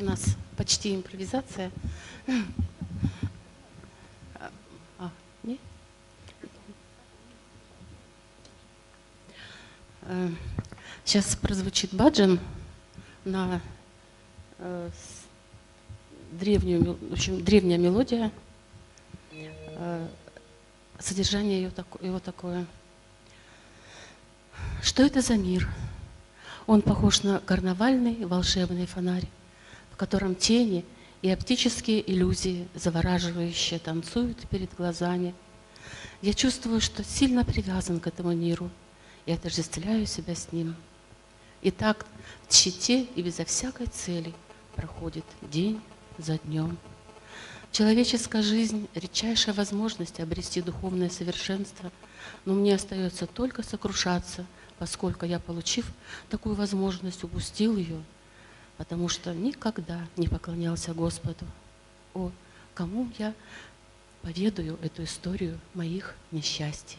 У нас почти импровизация. А, не? Сейчас прозвучит баджан на э, древнюю, в общем, древняя мелодия. Э, содержание его такое. Что это за мир? Он похож на карнавальный волшебный фонарь, котором тени и оптические иллюзии завораживающие танцуют перед глазами. Я чувствую, что сильно привязан к этому миру и отождествляю себя с ним. И так в тщете и безо всякой цели проходит день за днем. Человеческая жизнь – редчайшая возможность обрести духовное совершенство, но мне остается только сокрушаться, поскольку я, получив такую возможность, упустил ее, потому что никогда не поклонялся Господу. О, кому я поведаю эту историю моих несчастий?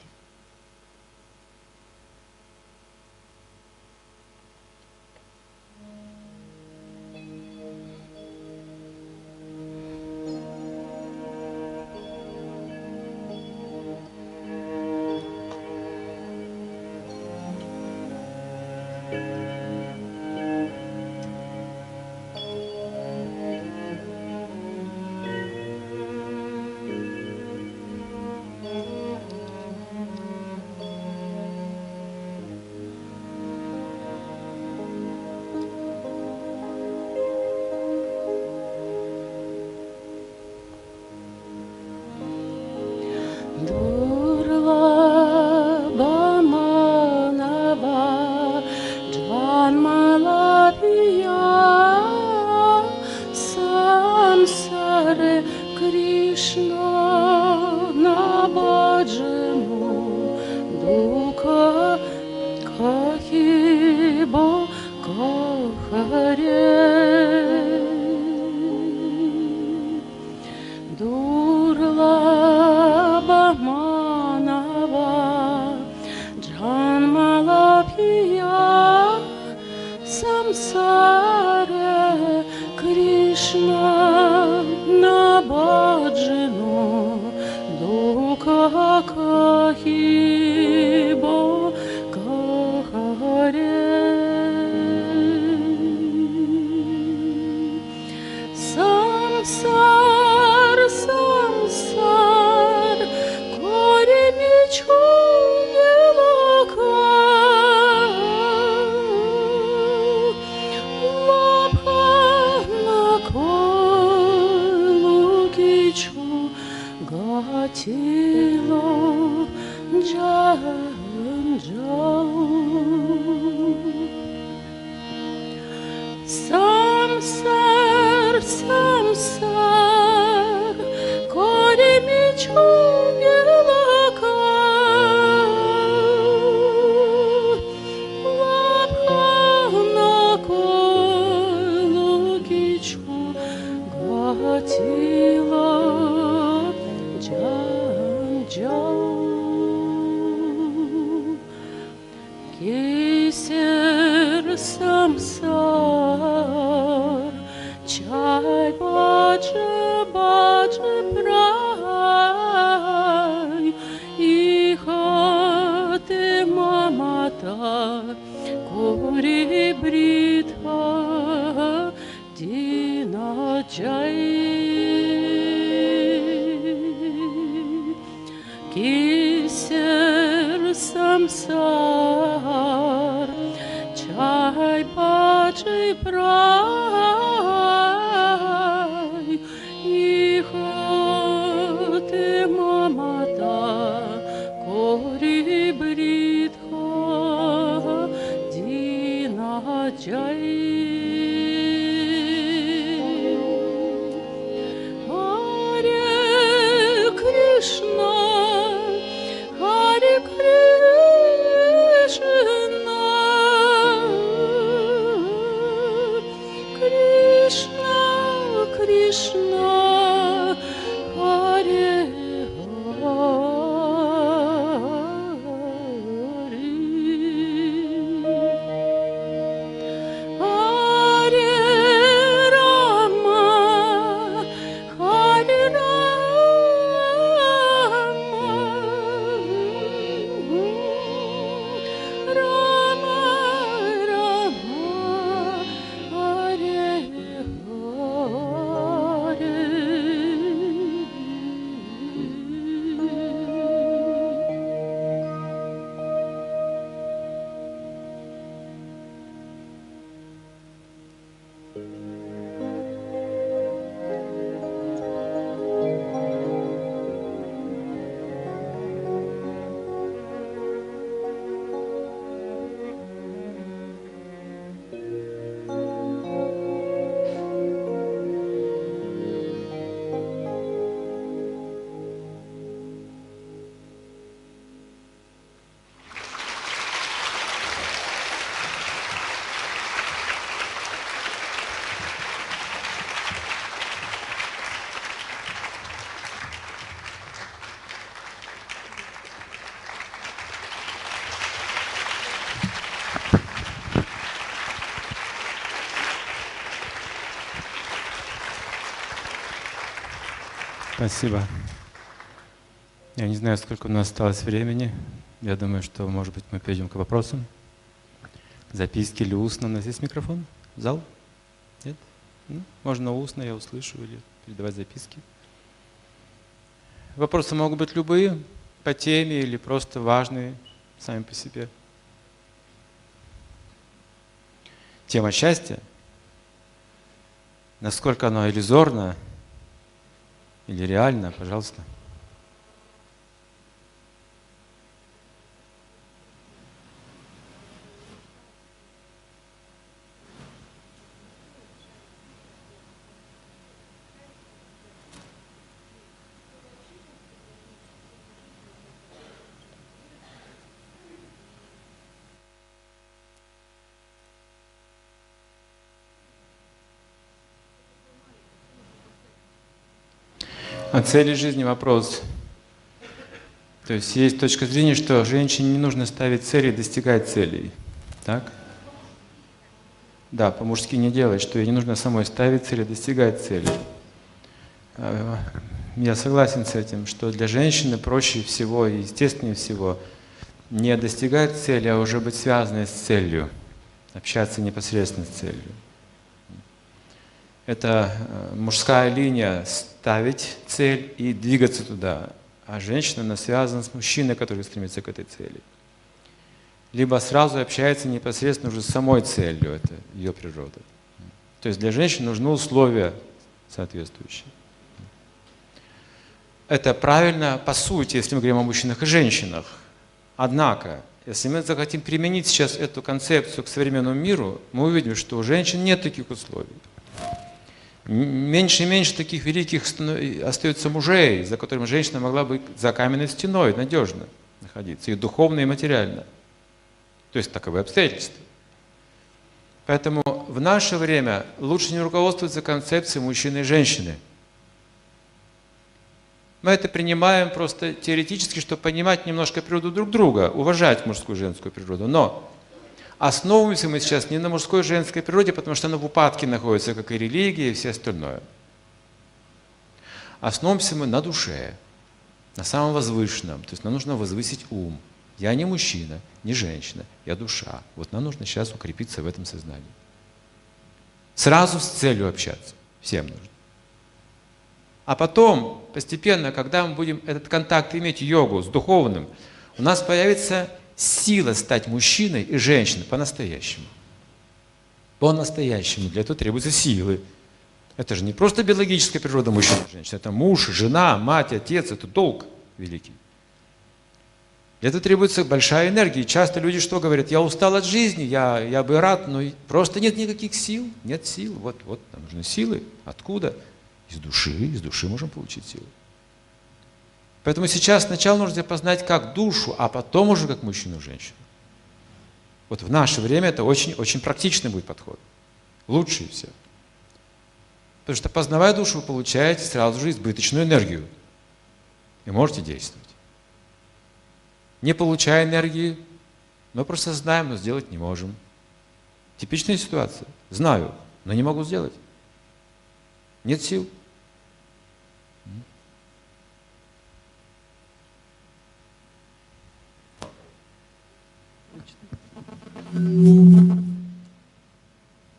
Спасибо. Я не знаю, сколько у нас осталось времени. Я думаю, что, может быть, мы перейдем к вопросам. Записки или устно. У нас есть микрофон? Зал? Нет? Ну, можно устно, я услышу, или передавать записки. Вопросы могут быть любые, по теме или просто важные сами по себе. Тема счастья, насколько она иллюзорна или реально, пожалуйста. О цели жизни вопрос. То есть есть точка зрения, что женщине не нужно ставить цели, достигать целей. Так? Да, по-мужски не делать, что ей не нужно самой ставить цели, достигать цели. А, я согласен с этим, что для женщины проще всего и естественнее всего не достигать цели, а уже быть связанной с целью, общаться непосредственно с целью. Это э, мужская линия ставить цель и двигаться туда, а женщина она связана с мужчиной, который стремится к этой цели. Либо сразу общается непосредственно уже с самой целью, это ее природа. То есть для женщин нужны условия соответствующие. Это правильно по сути, если мы говорим о мужчинах и женщинах. Однако, если мы захотим применить сейчас эту концепцию к современному миру, мы увидим, что у женщин нет таких условий. Меньше и меньше таких великих остается мужей, за которыми женщина могла бы за каменной стеной надежно находиться, и духовно, и материально. То есть таковы обстоятельства. Поэтому в наше время лучше не руководствоваться концепцией мужчины и женщины. Мы это принимаем просто теоретически, чтобы понимать немножко природу друг друга, уважать мужскую и женскую природу. Но Основываемся мы сейчас не на мужской и женской природе, потому что она в упадке находится, как и религия и все остальное. Основываемся мы на душе, на самом возвышенном. То есть нам нужно возвысить ум. Я не мужчина, не женщина, я душа. Вот нам нужно сейчас укрепиться в этом сознании. Сразу с целью общаться. Всем нужно. А потом, постепенно, когда мы будем этот контакт иметь, йогу с духовным, у нас появится сила стать мужчиной и женщиной по-настоящему. По-настоящему. Для этого требуются силы. Это же не просто биологическая природа мужчины и женщины. Это муж, жена, мать, отец. Это долг великий. Для этого требуется большая энергия. И часто люди что говорят? Я устал от жизни, я, я бы рад, но просто нет никаких сил. Нет сил. Вот, вот нам нужны силы. Откуда? Из души. Из души можем получить силы. Поэтому сейчас сначала нужно познать как душу, а потом уже как мужчину и женщину. Вот в наше время это очень-очень практичный будет подход. Лучший все. Потому что познавая душу, вы получаете сразу же избыточную энергию. И можете действовать. Не получая энергии, мы просто знаем, но сделать не можем. Типичная ситуация. Знаю, но не могу сделать. Нет сил.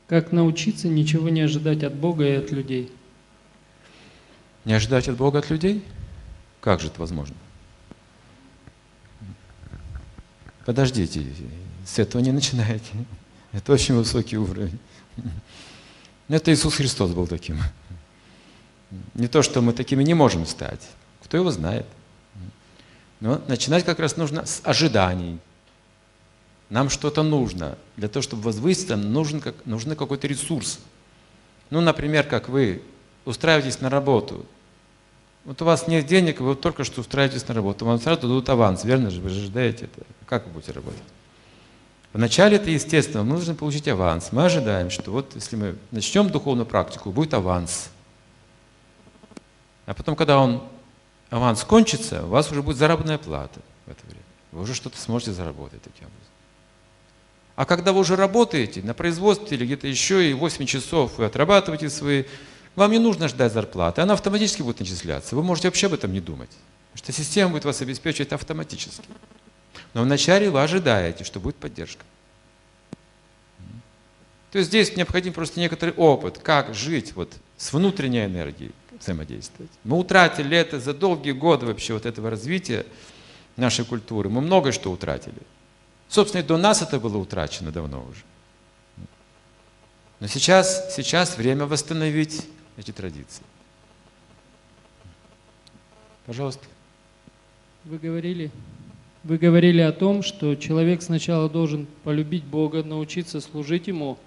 Как научиться ничего не ожидать от Бога и от людей? Не ожидать от Бога от людей? Как же это возможно? Подождите, с этого не начинайте. Это очень высокий уровень. Это Иисус Христос был таким. Не то, что мы такими не можем стать. Кто его знает. Но начинать как раз нужно с ожиданий. Нам что-то нужно. Для того, чтобы возвыситься, нужен, как, нужен какой-то ресурс. Ну, например, как вы устраиваетесь на работу. Вот у вас нет денег, вы только что устраиваетесь на работу. Вам сразу дадут аванс, верно же? Вы же ждаете это. Как вы будете работать? Вначале это естественно, мы должны получить аванс. Мы ожидаем, что вот если мы начнем духовную практику, будет аванс. А потом, когда он, аванс кончится, у вас уже будет заработная плата в это время. Вы уже что-то сможете заработать таким образом. А когда вы уже работаете на производстве или где-то еще, и 8 часов вы отрабатываете свои, вам не нужно ждать зарплаты, она автоматически будет начисляться. Вы можете вообще об этом не думать. Потому что система будет вас обеспечивать автоматически. Но вначале вы ожидаете, что будет поддержка. То есть здесь необходим просто некоторый опыт, как жить вот с внутренней энергией взаимодействовать. Мы утратили это за долгие годы вообще вот этого развития нашей культуры. Мы многое что утратили. Собственно, и до нас это было утрачено давно уже. Но сейчас, сейчас время восстановить эти традиции. Пожалуйста. Вы говорили, вы говорили о том, что человек сначала должен полюбить Бога, научиться служить Ему,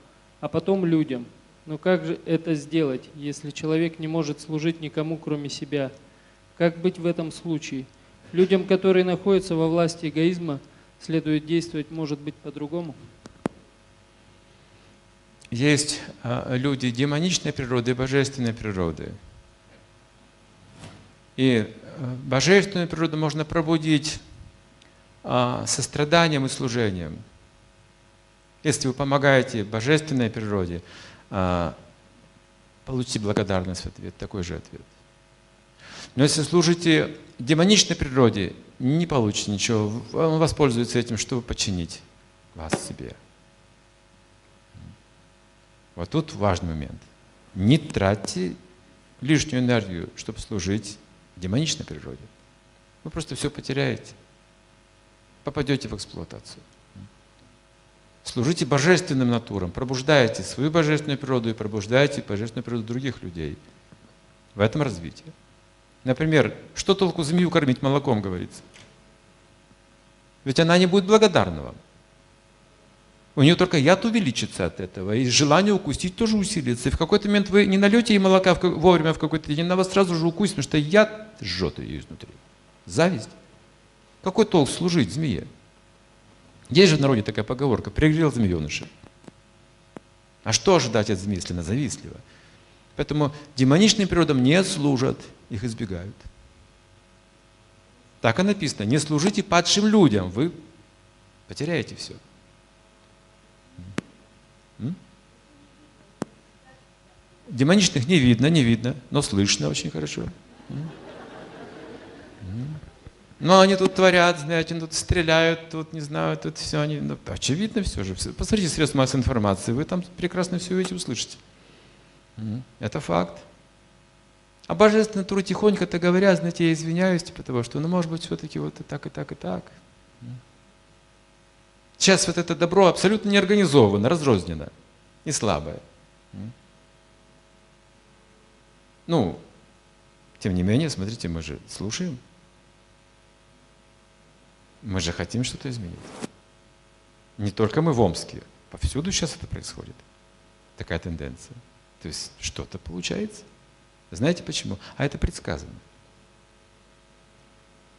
а потом людям. Но как же это сделать, если человек не может служить никому, кроме себя? Как быть в этом случае? Людям, которые находятся во власти эгоизма, следует действовать, может быть, по-другому? Есть э, люди демоничной природы и божественной природы. И э, божественную природу можно пробудить э, состраданием и служением. Если вы помогаете божественной природе, получите благодарность в ответ, такой же ответ. Но если служите демоничной природе, не получите ничего. Он воспользуется этим, чтобы подчинить вас себе. Вот тут важный момент. Не тратьте лишнюю энергию, чтобы служить демоничной природе. Вы просто все потеряете. Попадете в эксплуатацию. Служите божественным натурам, пробуждайте свою божественную природу и пробуждайте божественную природу других людей. В этом развитии. Например, что толку змею кормить молоком, говорится? Ведь она не будет благодарна вам. У нее только яд увеличится от этого, и желание укусить тоже усилится. И в какой-то момент вы не нальете ей молока вовремя в какой-то день, она вас сразу же укусит, потому что яд жжет ее изнутри. Зависть. Какой толк служить змее? Есть же в народе такая поговорка, пригрел змееныша. А что ожидать от змеи, если она завистлива? Поэтому демоничным природам не служат, их избегают. Так и написано, не служите падшим людям, вы потеряете все. Демоничных не видно, не видно, но слышно очень хорошо. Но они тут творят, знаете, тут стреляют, тут, не знаю, тут все, они, ну, очевидно все же. Посмотрите средства массовой информации, вы там прекрасно все увидите, услышите. Это факт. А божественный труд тихонько-то говоря, знаете, я извиняюсь, типа того, что, ну, может быть, все-таки вот и так, и так, и так. Сейчас вот это добро абсолютно не организовано, разрознено и слабое. Ну, тем не менее, смотрите, мы же слушаем. Мы же хотим что-то изменить. Не только мы в Омске, повсюду сейчас это происходит. Такая тенденция. То есть что-то получается. Знаете почему? А это предсказано.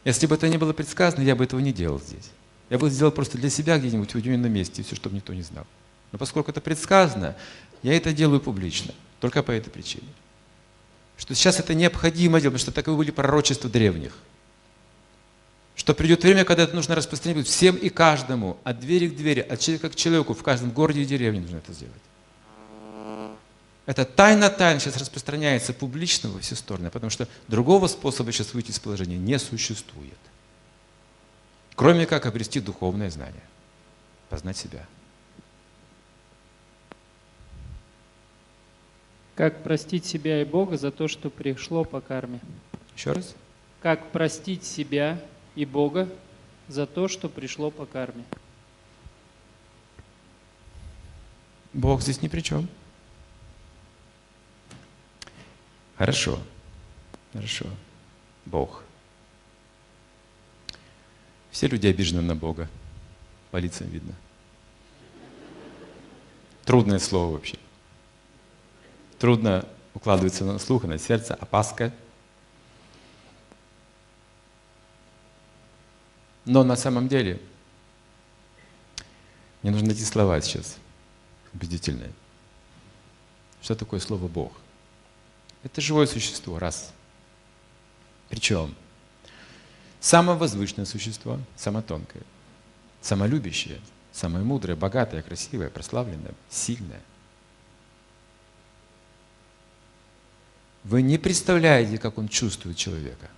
Если бы это не было предсказано, я бы этого не делал здесь. Я бы сделал просто для себя где-нибудь в уединенном месте, все, чтобы никто не знал. Но поскольку это предсказано, я это делаю публично, только по этой причине. Что сейчас это необходимо делать, потому что таковы были пророчества древних. Что придет время, когда это нужно распространить всем и каждому, от двери к двери, от человека к человеку, в каждом городе и деревне нужно это сделать. Это тайна тайн сейчас распространяется публично во все стороны, потому что другого способа сейчас выйти из положения не существует. Кроме как обрести духовное знание, познать себя. Как простить себя и Бога за то, что пришло по карме? Еще раз? Как простить себя и Бога за то, что пришло по карме? Бог здесь ни при чем. Хорошо. Хорошо. Бог. Все люди обижены на Бога. По лицам видно. Трудное слово вообще. Трудно укладывается на слух и на сердце, опаска. Но на самом деле мне нужно найти слова сейчас убедительные. Что такое слово Бог? Это живое существо, раз. Причем самое возвышенное существо, самое тонкое, самое любящее, самое мудрое, богатое, красивое, прославленное, сильное. Вы не представляете, как он чувствует человека.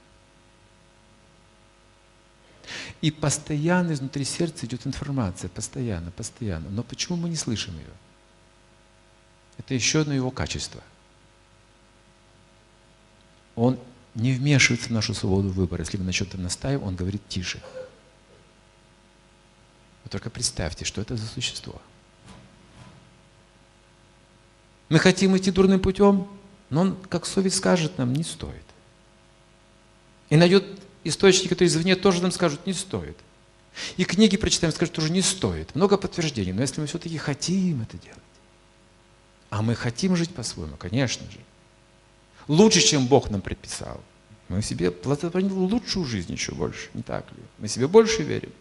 И постоянно изнутри сердца идет информация, постоянно, постоянно. Но почему мы не слышим ее? Это еще одно его качество. Он не вмешивается в нашу свободу выбора. Если мы на чем-то настаиваем, он говорит тише. Вы только представьте, что это за существо. Мы хотим идти дурным путем, но он, как совесть скажет нам, не стоит. И найдет источники, которые извне тоже нам скажут, не стоит. И книги прочитаем, скажут, тоже не стоит. Много подтверждений. Но если мы все-таки хотим это делать, а мы хотим жить по-своему, конечно же, лучше, чем Бог нам предписал, мы себе плодотворим лучшую жизнь еще больше, не так ли? Мы себе больше верим.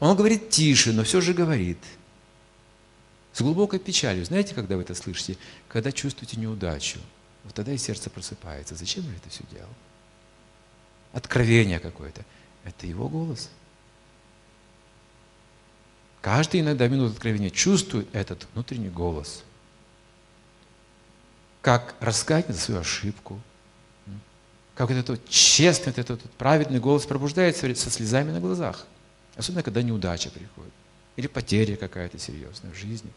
Он говорит тише, но все же говорит. С глубокой печалью. Знаете, когда вы это слышите? Когда чувствуете неудачу. Вот тогда и сердце просыпается. Зачем же это все делал? Откровение какое-то. Это его голос. Каждый иногда минут откровения чувствует этот внутренний голос. Как за свою ошибку. Как вот этот честный, вот этот праведный голос пробуждается со слезами на глазах. Особенно, когда неудача приходит. Или потеря какая-то серьезная в жизни.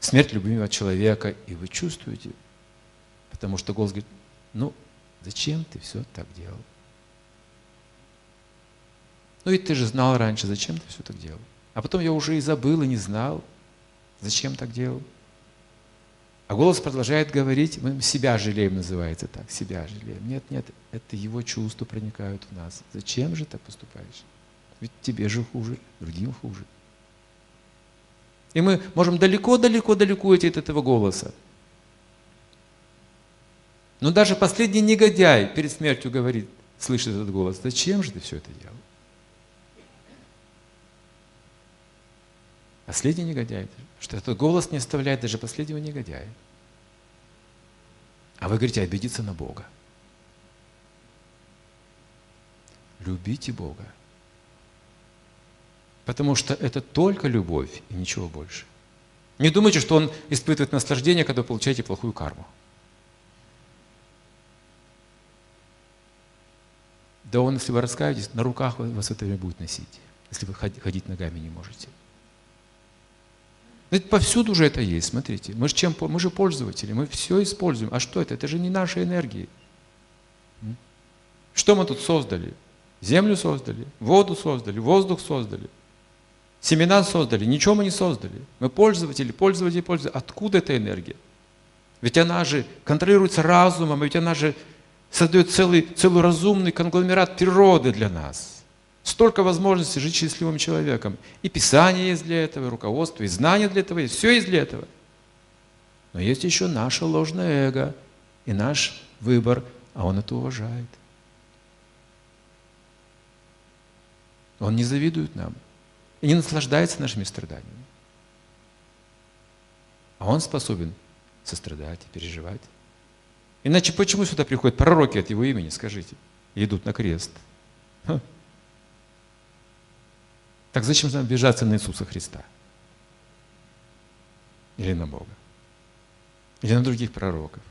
Смерть любимого человека. И вы чувствуете, потому что голос говорит, ну, зачем ты все так делал? Ну ведь ты же знал раньше, зачем ты все так делал? А потом я уже и забыл, и не знал, зачем так делал. А голос продолжает говорить, мы себя жалеем, называется так, себя жалеем. Нет, нет, это его чувства проникают в нас. Зачем же так поступаешь? Ведь тебе же хуже, другим хуже. И мы можем далеко-далеко-далеко уйти от этого голоса. Но даже последний негодяй перед смертью говорит, слышит этот голос, зачем же ты все это делал? Последний негодяй, что этот голос не оставляет даже последнего негодяя. А вы говорите, обидеться на Бога. Любите Бога. Потому что это только любовь и ничего больше. Не думайте, что Он испытывает наслаждение, когда получаете плохую карму. Да Он, если вы раскаетесь, на руках вас это время будет носить, если вы ходить ногами не можете. Ведь повсюду уже это есть, смотрите. Мы же, чем, мы же пользователи, мы все используем. А что это? Это же не наши энергии. Что мы тут создали? Землю создали, воду создали, воздух создали, семена создали. Ничего мы не создали. Мы пользователи, пользователи, пользователи. Откуда эта энергия? Ведь она же контролируется разумом, ведь она же создает целый, целый разумный конгломерат природы для нас. Столько возможностей жить счастливым человеком. И Писание есть для этого, и руководство, и знания для этого есть. Все есть для этого. Но есть еще наше ложное эго и наш выбор, а он это уважает. Он не завидует нам и не наслаждается нашими страданиями. А он способен сострадать и переживать. Иначе почему сюда приходят пророки от его имени, скажите, и идут на крест? Так зачем нам обижаться на Иисуса Христа? Или на Бога? Или на других пророков?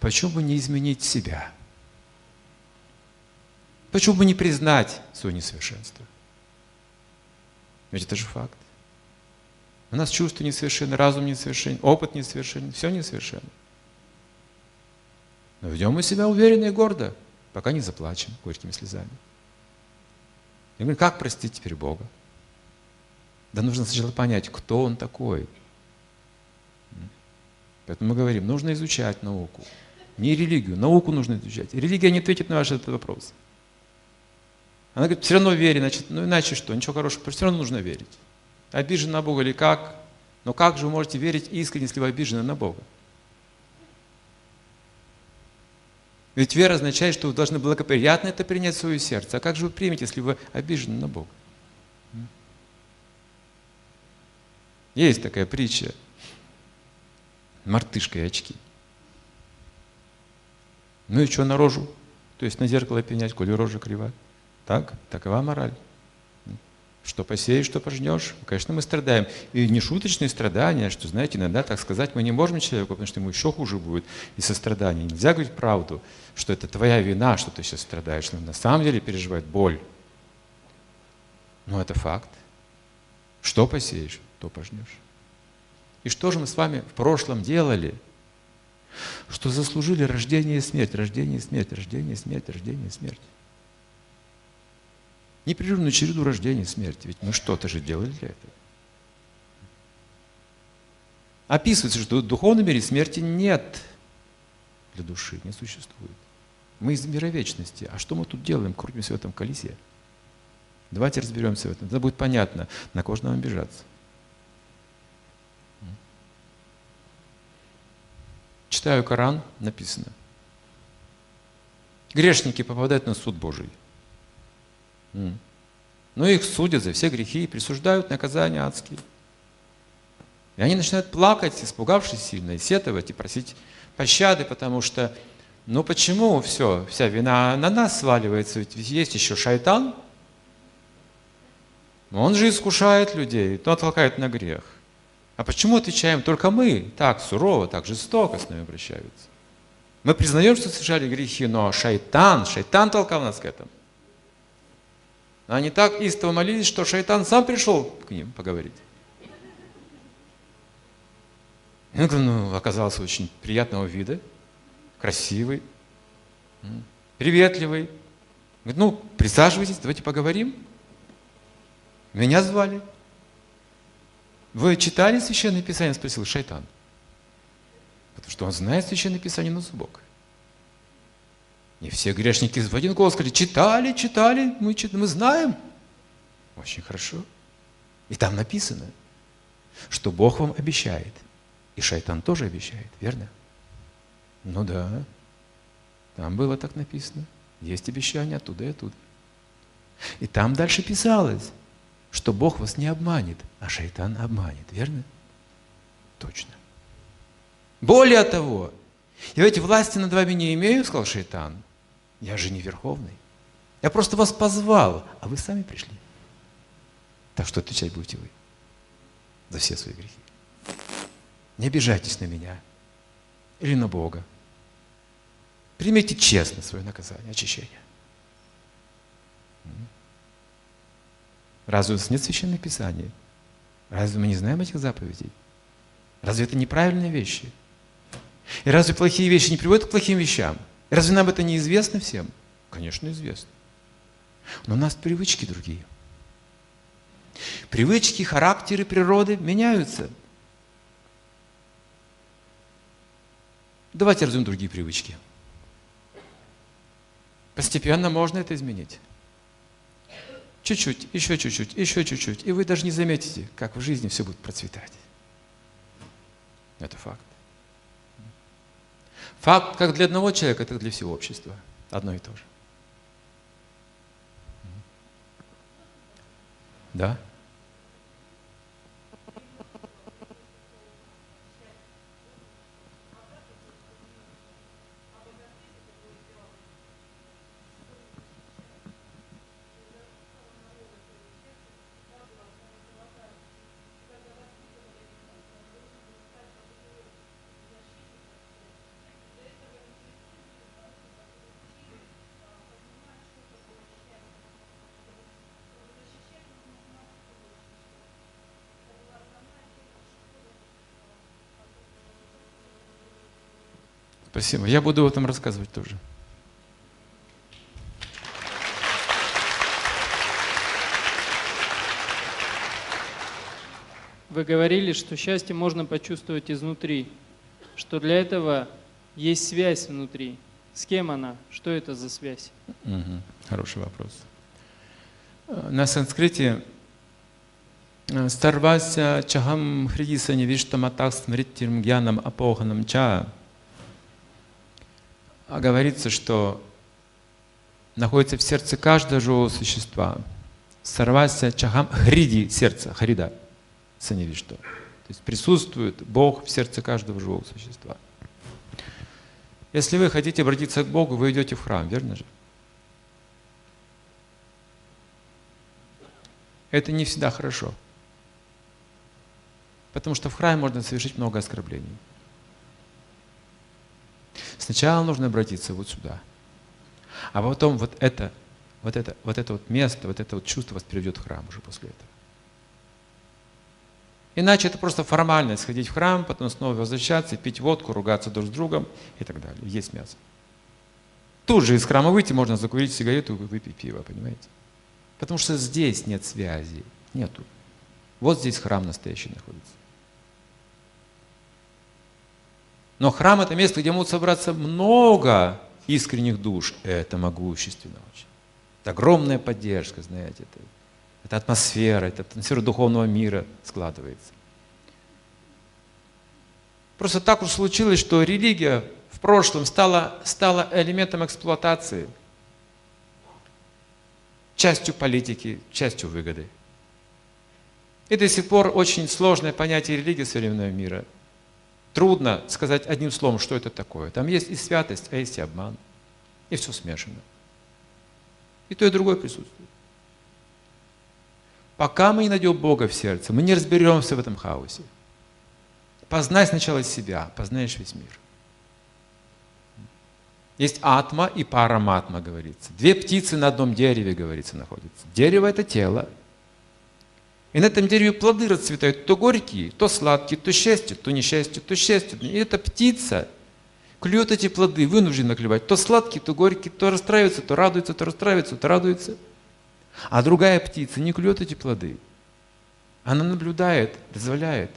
Почему бы не изменить себя? Почему бы не признать свое несовершенство? Ведь это же факт. У нас чувства несовершенны, разум несовершенен, опыт несовершенен, все несовершенно. Но ведем мы себя уверенно и гордо, пока не заплачем горькими слезами. Я говорю, как простить теперь Бога? Да нужно сначала понять, кто Он такой. Поэтому мы говорим, нужно изучать науку. Не религию, науку нужно изучать. Религия не ответит на ваш этот вопрос. Она говорит, все равно верь, значит, ну иначе что, ничего хорошего, все равно нужно верить. Обижен на Бога или как? Но как же вы можете верить искренне, если вы обижены на Бога? Ведь вера означает, что вы должны благоприятно это принять в свое сердце. А как же вы примете, если вы обижены на Бога? Есть такая притча. Мартышка и очки. Ну и что на рожу? То есть на зеркало пенять, коли рожа крива. Так? Такова мораль. Что посеешь, что пожнешь. Конечно, мы страдаем. И не шуточные страдания, что, знаете, иногда так сказать мы не можем человеку, потому что ему еще хуже будет и сострадание. Нельзя говорить правду, что это твоя вина, что ты сейчас страдаешь. Но на самом деле переживает боль. Но это факт. Что посеешь, то пожнешь. И что же мы с вами в прошлом делали? Что заслужили рождение и смерть, рождение и смерть, рождение и смерть, рождение и смерть непрерывную череду рождения и смерти. Ведь мы что-то же делали для этого. Описывается, что в духовном мире смерти нет для души, не существует. Мы из мира вечности. А что мы тут делаем, крутимся в этом колесе? Давайте разберемся в этом. Это будет понятно, на кого же нам обижаться. Читаю Коран, написано. Грешники попадают на суд Божий. Но их судят за все грехи и присуждают наказания адские. И они начинают плакать, испугавшись сильно, и сетовать, и просить пощады, потому что, ну почему все, вся вина на нас сваливается, ведь есть еще шайтан, он же искушает людей, он толкает на грех. А почему отвечаем только мы? Так сурово, так жестоко с нами обращаются. Мы признаем, что совершали грехи, но шайтан, шайтан толкал нас к этому. Они так истово молились, что шайтан сам пришел к ним поговорить. Он ну, оказался очень приятного вида, красивый, приветливый. Говорит, ну, присаживайтесь, давайте поговорим. Меня звали. Вы читали Священное Писание? Спросил шайтан. Потому что он знает Священное Писание на зубок. И все грешники в один голос сказали, читали, читали, мы, мы знаем. Очень хорошо. И там написано, что Бог вам обещает. И шайтан тоже обещает, верно? Ну да, там было так написано. Есть обещание оттуда и оттуда. И там дальше писалось, что Бог вас не обманет, а шайтан обманет, верно? Точно. Более того, я ведь власти над вами не имею, сказал шайтан. Я же не верховный. Я просто вас позвал, а вы сами пришли. Так что отвечать будете вы за все свои грехи. Не обижайтесь на меня или на Бога. Примите честно свое наказание, очищение. Разве у нас нет священных писаний? Разве мы не знаем этих заповедей? Разве это неправильные вещи? И разве плохие вещи не приводят к плохим вещам? Разве нам это не известно всем? Конечно, известно. Но у нас привычки другие. Привычки, характеры природы меняются. Давайте развьем другие привычки. Постепенно можно это изменить. Чуть-чуть, еще чуть-чуть, еще чуть-чуть. И вы даже не заметите, как в жизни все будет процветать. Это факт. Факт как для одного человека, так и для всего общества. Одно и то же. Да? Спасибо. Я буду об этом рассказывать тоже. Вы говорили, что счастье можно почувствовать изнутри. что для этого есть связь внутри. С кем она? Что это за связь? Мгм. Хороший вопрос. Э, На санскрите э, Старвася чахам хридиса невиштаматах смриттирм гьянам апоханам ча а говорится, что находится в сердце каждого живого существа. Сарвася чахам хриди сердце, хрида, саневишто. То есть присутствует Бог в сердце каждого живого существа. Если вы хотите обратиться к Богу, вы идете в храм, верно же? Это не всегда хорошо. Потому что в храме можно совершить много оскорблений. Сначала нужно обратиться вот сюда. А потом вот это, вот это, вот это вот место, вот это вот чувство вас приведет в храм уже после этого. Иначе это просто формальность, сходить в храм, потом снова возвращаться, пить водку, ругаться друг с другом и так далее, есть мясо. Тут же из храма выйти, можно закурить сигарету и выпить пиво, понимаете? Потому что здесь нет связи, нету. Вот здесь храм настоящий находится. Но храм это место, где могут собраться много искренних душ. Это могущественно очень. Это огромная поддержка, знаете, это, это атмосфера, это атмосфера духовного мира складывается. Просто так уж случилось, что религия в прошлом стала, стала элементом эксплуатации, частью политики, частью выгоды. И до сих пор очень сложное понятие религии современного мира. Трудно сказать одним словом, что это такое. Там есть и святость, а есть и обман. И все смешано. И то, и другое присутствует. Пока мы не найдем Бога в сердце, мы не разберемся в этом хаосе. Познай сначала себя, познаешь весь мир. Есть атма и параматма, говорится. Две птицы на одном дереве, говорится, находятся. Дерево – это тело. И на этом дереве плоды расцветают то горькие, то сладкие, то счастье, то несчастье, то счастье. И эта птица клюет эти плоды, вынуждена клевать. То сладкие, то горькие, то расстраивается, то радуется, то расстраивается, то радуется. А другая птица не клюет эти плоды. Она наблюдает, дозволяет,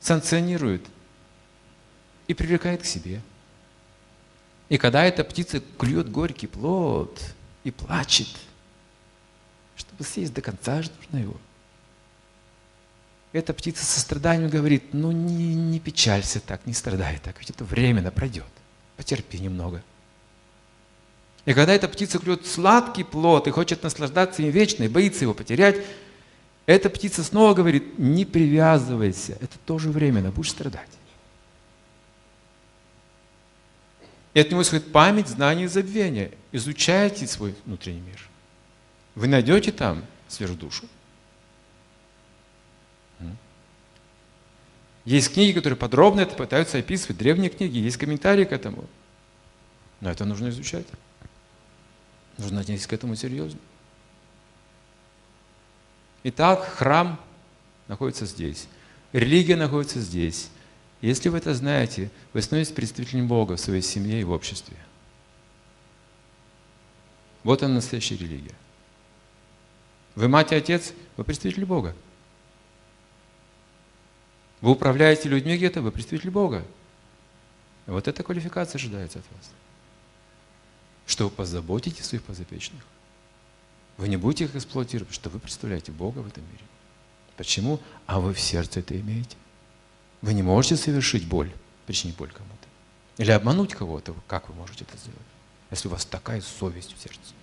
санкционирует и привлекает к себе. И когда эта птица клюет горький плод и плачет, съесть до конца же нужно его. Эта птица со страданием говорит, ну не, не печалься так, не страдай так, ведь это временно пройдет. Потерпи немного. И когда эта птица клюет сладкий плод и хочет наслаждаться им вечно, и боится его потерять, эта птица снова говорит, не привязывайся, это тоже временно, будешь страдать. И от него исходит память, знание и забвение. Изучайте свой внутренний мир. Вы найдете там сверхдушу. Есть книги, которые подробно это пытаются описывать, древние книги, есть комментарии к этому. Но это нужно изучать. Нужно отнестись к этому серьезно. Итак, храм находится здесь. Религия находится здесь. Если вы это знаете, вы становитесь представителем Бога в своей семье и в обществе. Вот она настоящая религия. Вы мать и отец, вы представитель Бога. Вы управляете людьми где-то, вы представитель Бога. Вот эта квалификация ожидается от вас. Что вы позаботитесь своих подопечных. Вы не будете их эксплуатировать, что вы представляете Бога в этом мире. Почему? А вы в сердце это имеете. Вы не можете совершить боль, причинить боль кому-то. Или обмануть кого-то. Как вы можете это сделать, если у вас такая совесть в сердце?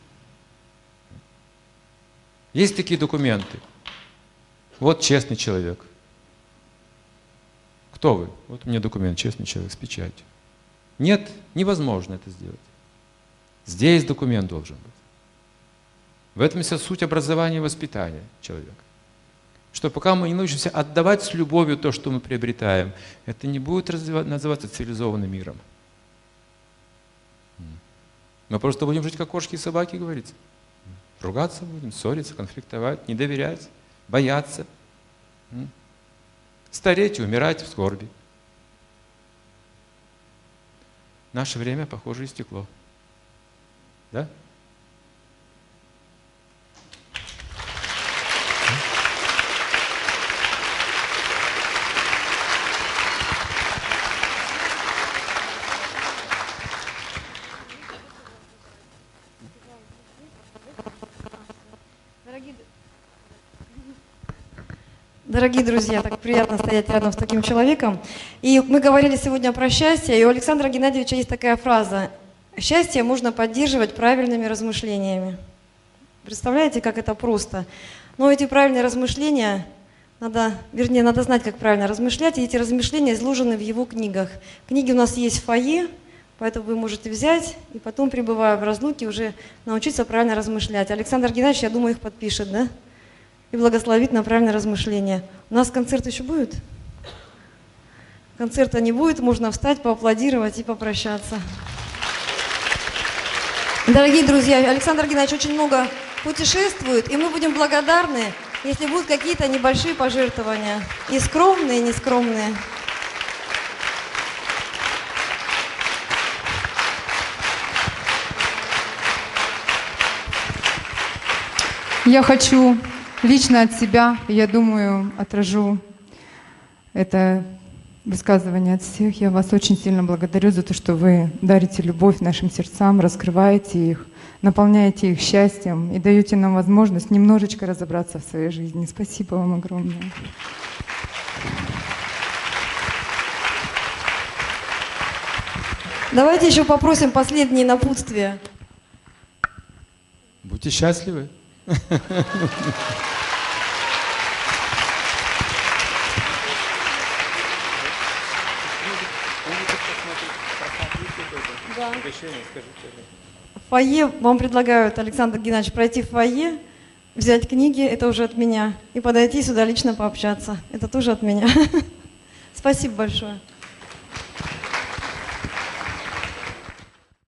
Есть такие документы. Вот честный человек. Кто вы? Вот у меня документ, честный человек с печатью. Нет, невозможно это сделать. Здесь документ должен быть. В этом вся суть образования и воспитания человека. Что пока мы не научимся отдавать с любовью то, что мы приобретаем, это не будет называться цивилизованным миром. Мы просто будем жить как кошки и собаки, говорится. Ругаться будем, ссориться, конфликтовать, не доверять, бояться. Стареть и умирать в скорби. Наше время, похоже, истекло. Да? Дорогие друзья, так приятно стоять рядом с таким человеком. И мы говорили сегодня про счастье, и у Александра Геннадьевича есть такая фраза. Счастье можно поддерживать правильными размышлениями. Представляете, как это просто? Но эти правильные размышления, надо, вернее, надо знать, как правильно размышлять, и эти размышления изложены в его книгах. Книги у нас есть в фойе, поэтому вы можете взять и потом, пребывая в разлуке, уже научиться правильно размышлять. Александр Геннадьевич, я думаю, их подпишет, да? И благословит на правильное размышление. У нас концерт еще будет? Концерта не будет, можно встать, поаплодировать и попрощаться. Дорогие друзья, Александр Геннадьевич очень много путешествует, и мы будем благодарны, если будут какие-то небольшие пожертвования, и скромные, и нескромные. Я хочу лично от себя, я думаю, отражу это высказывание от всех. Я вас очень сильно благодарю за то, что вы дарите любовь нашим сердцам, раскрываете их, наполняете их счастьем и даете нам возможность немножечко разобраться в своей жизни. Спасибо вам огромное. Давайте еще попросим последние напутствия. Будьте счастливы. В фойе вам предлагают, Александр Геннадьевич, пройти в фойе, взять книги, это уже от меня, и подойти сюда лично пообщаться. Это тоже от меня. Спасибо большое.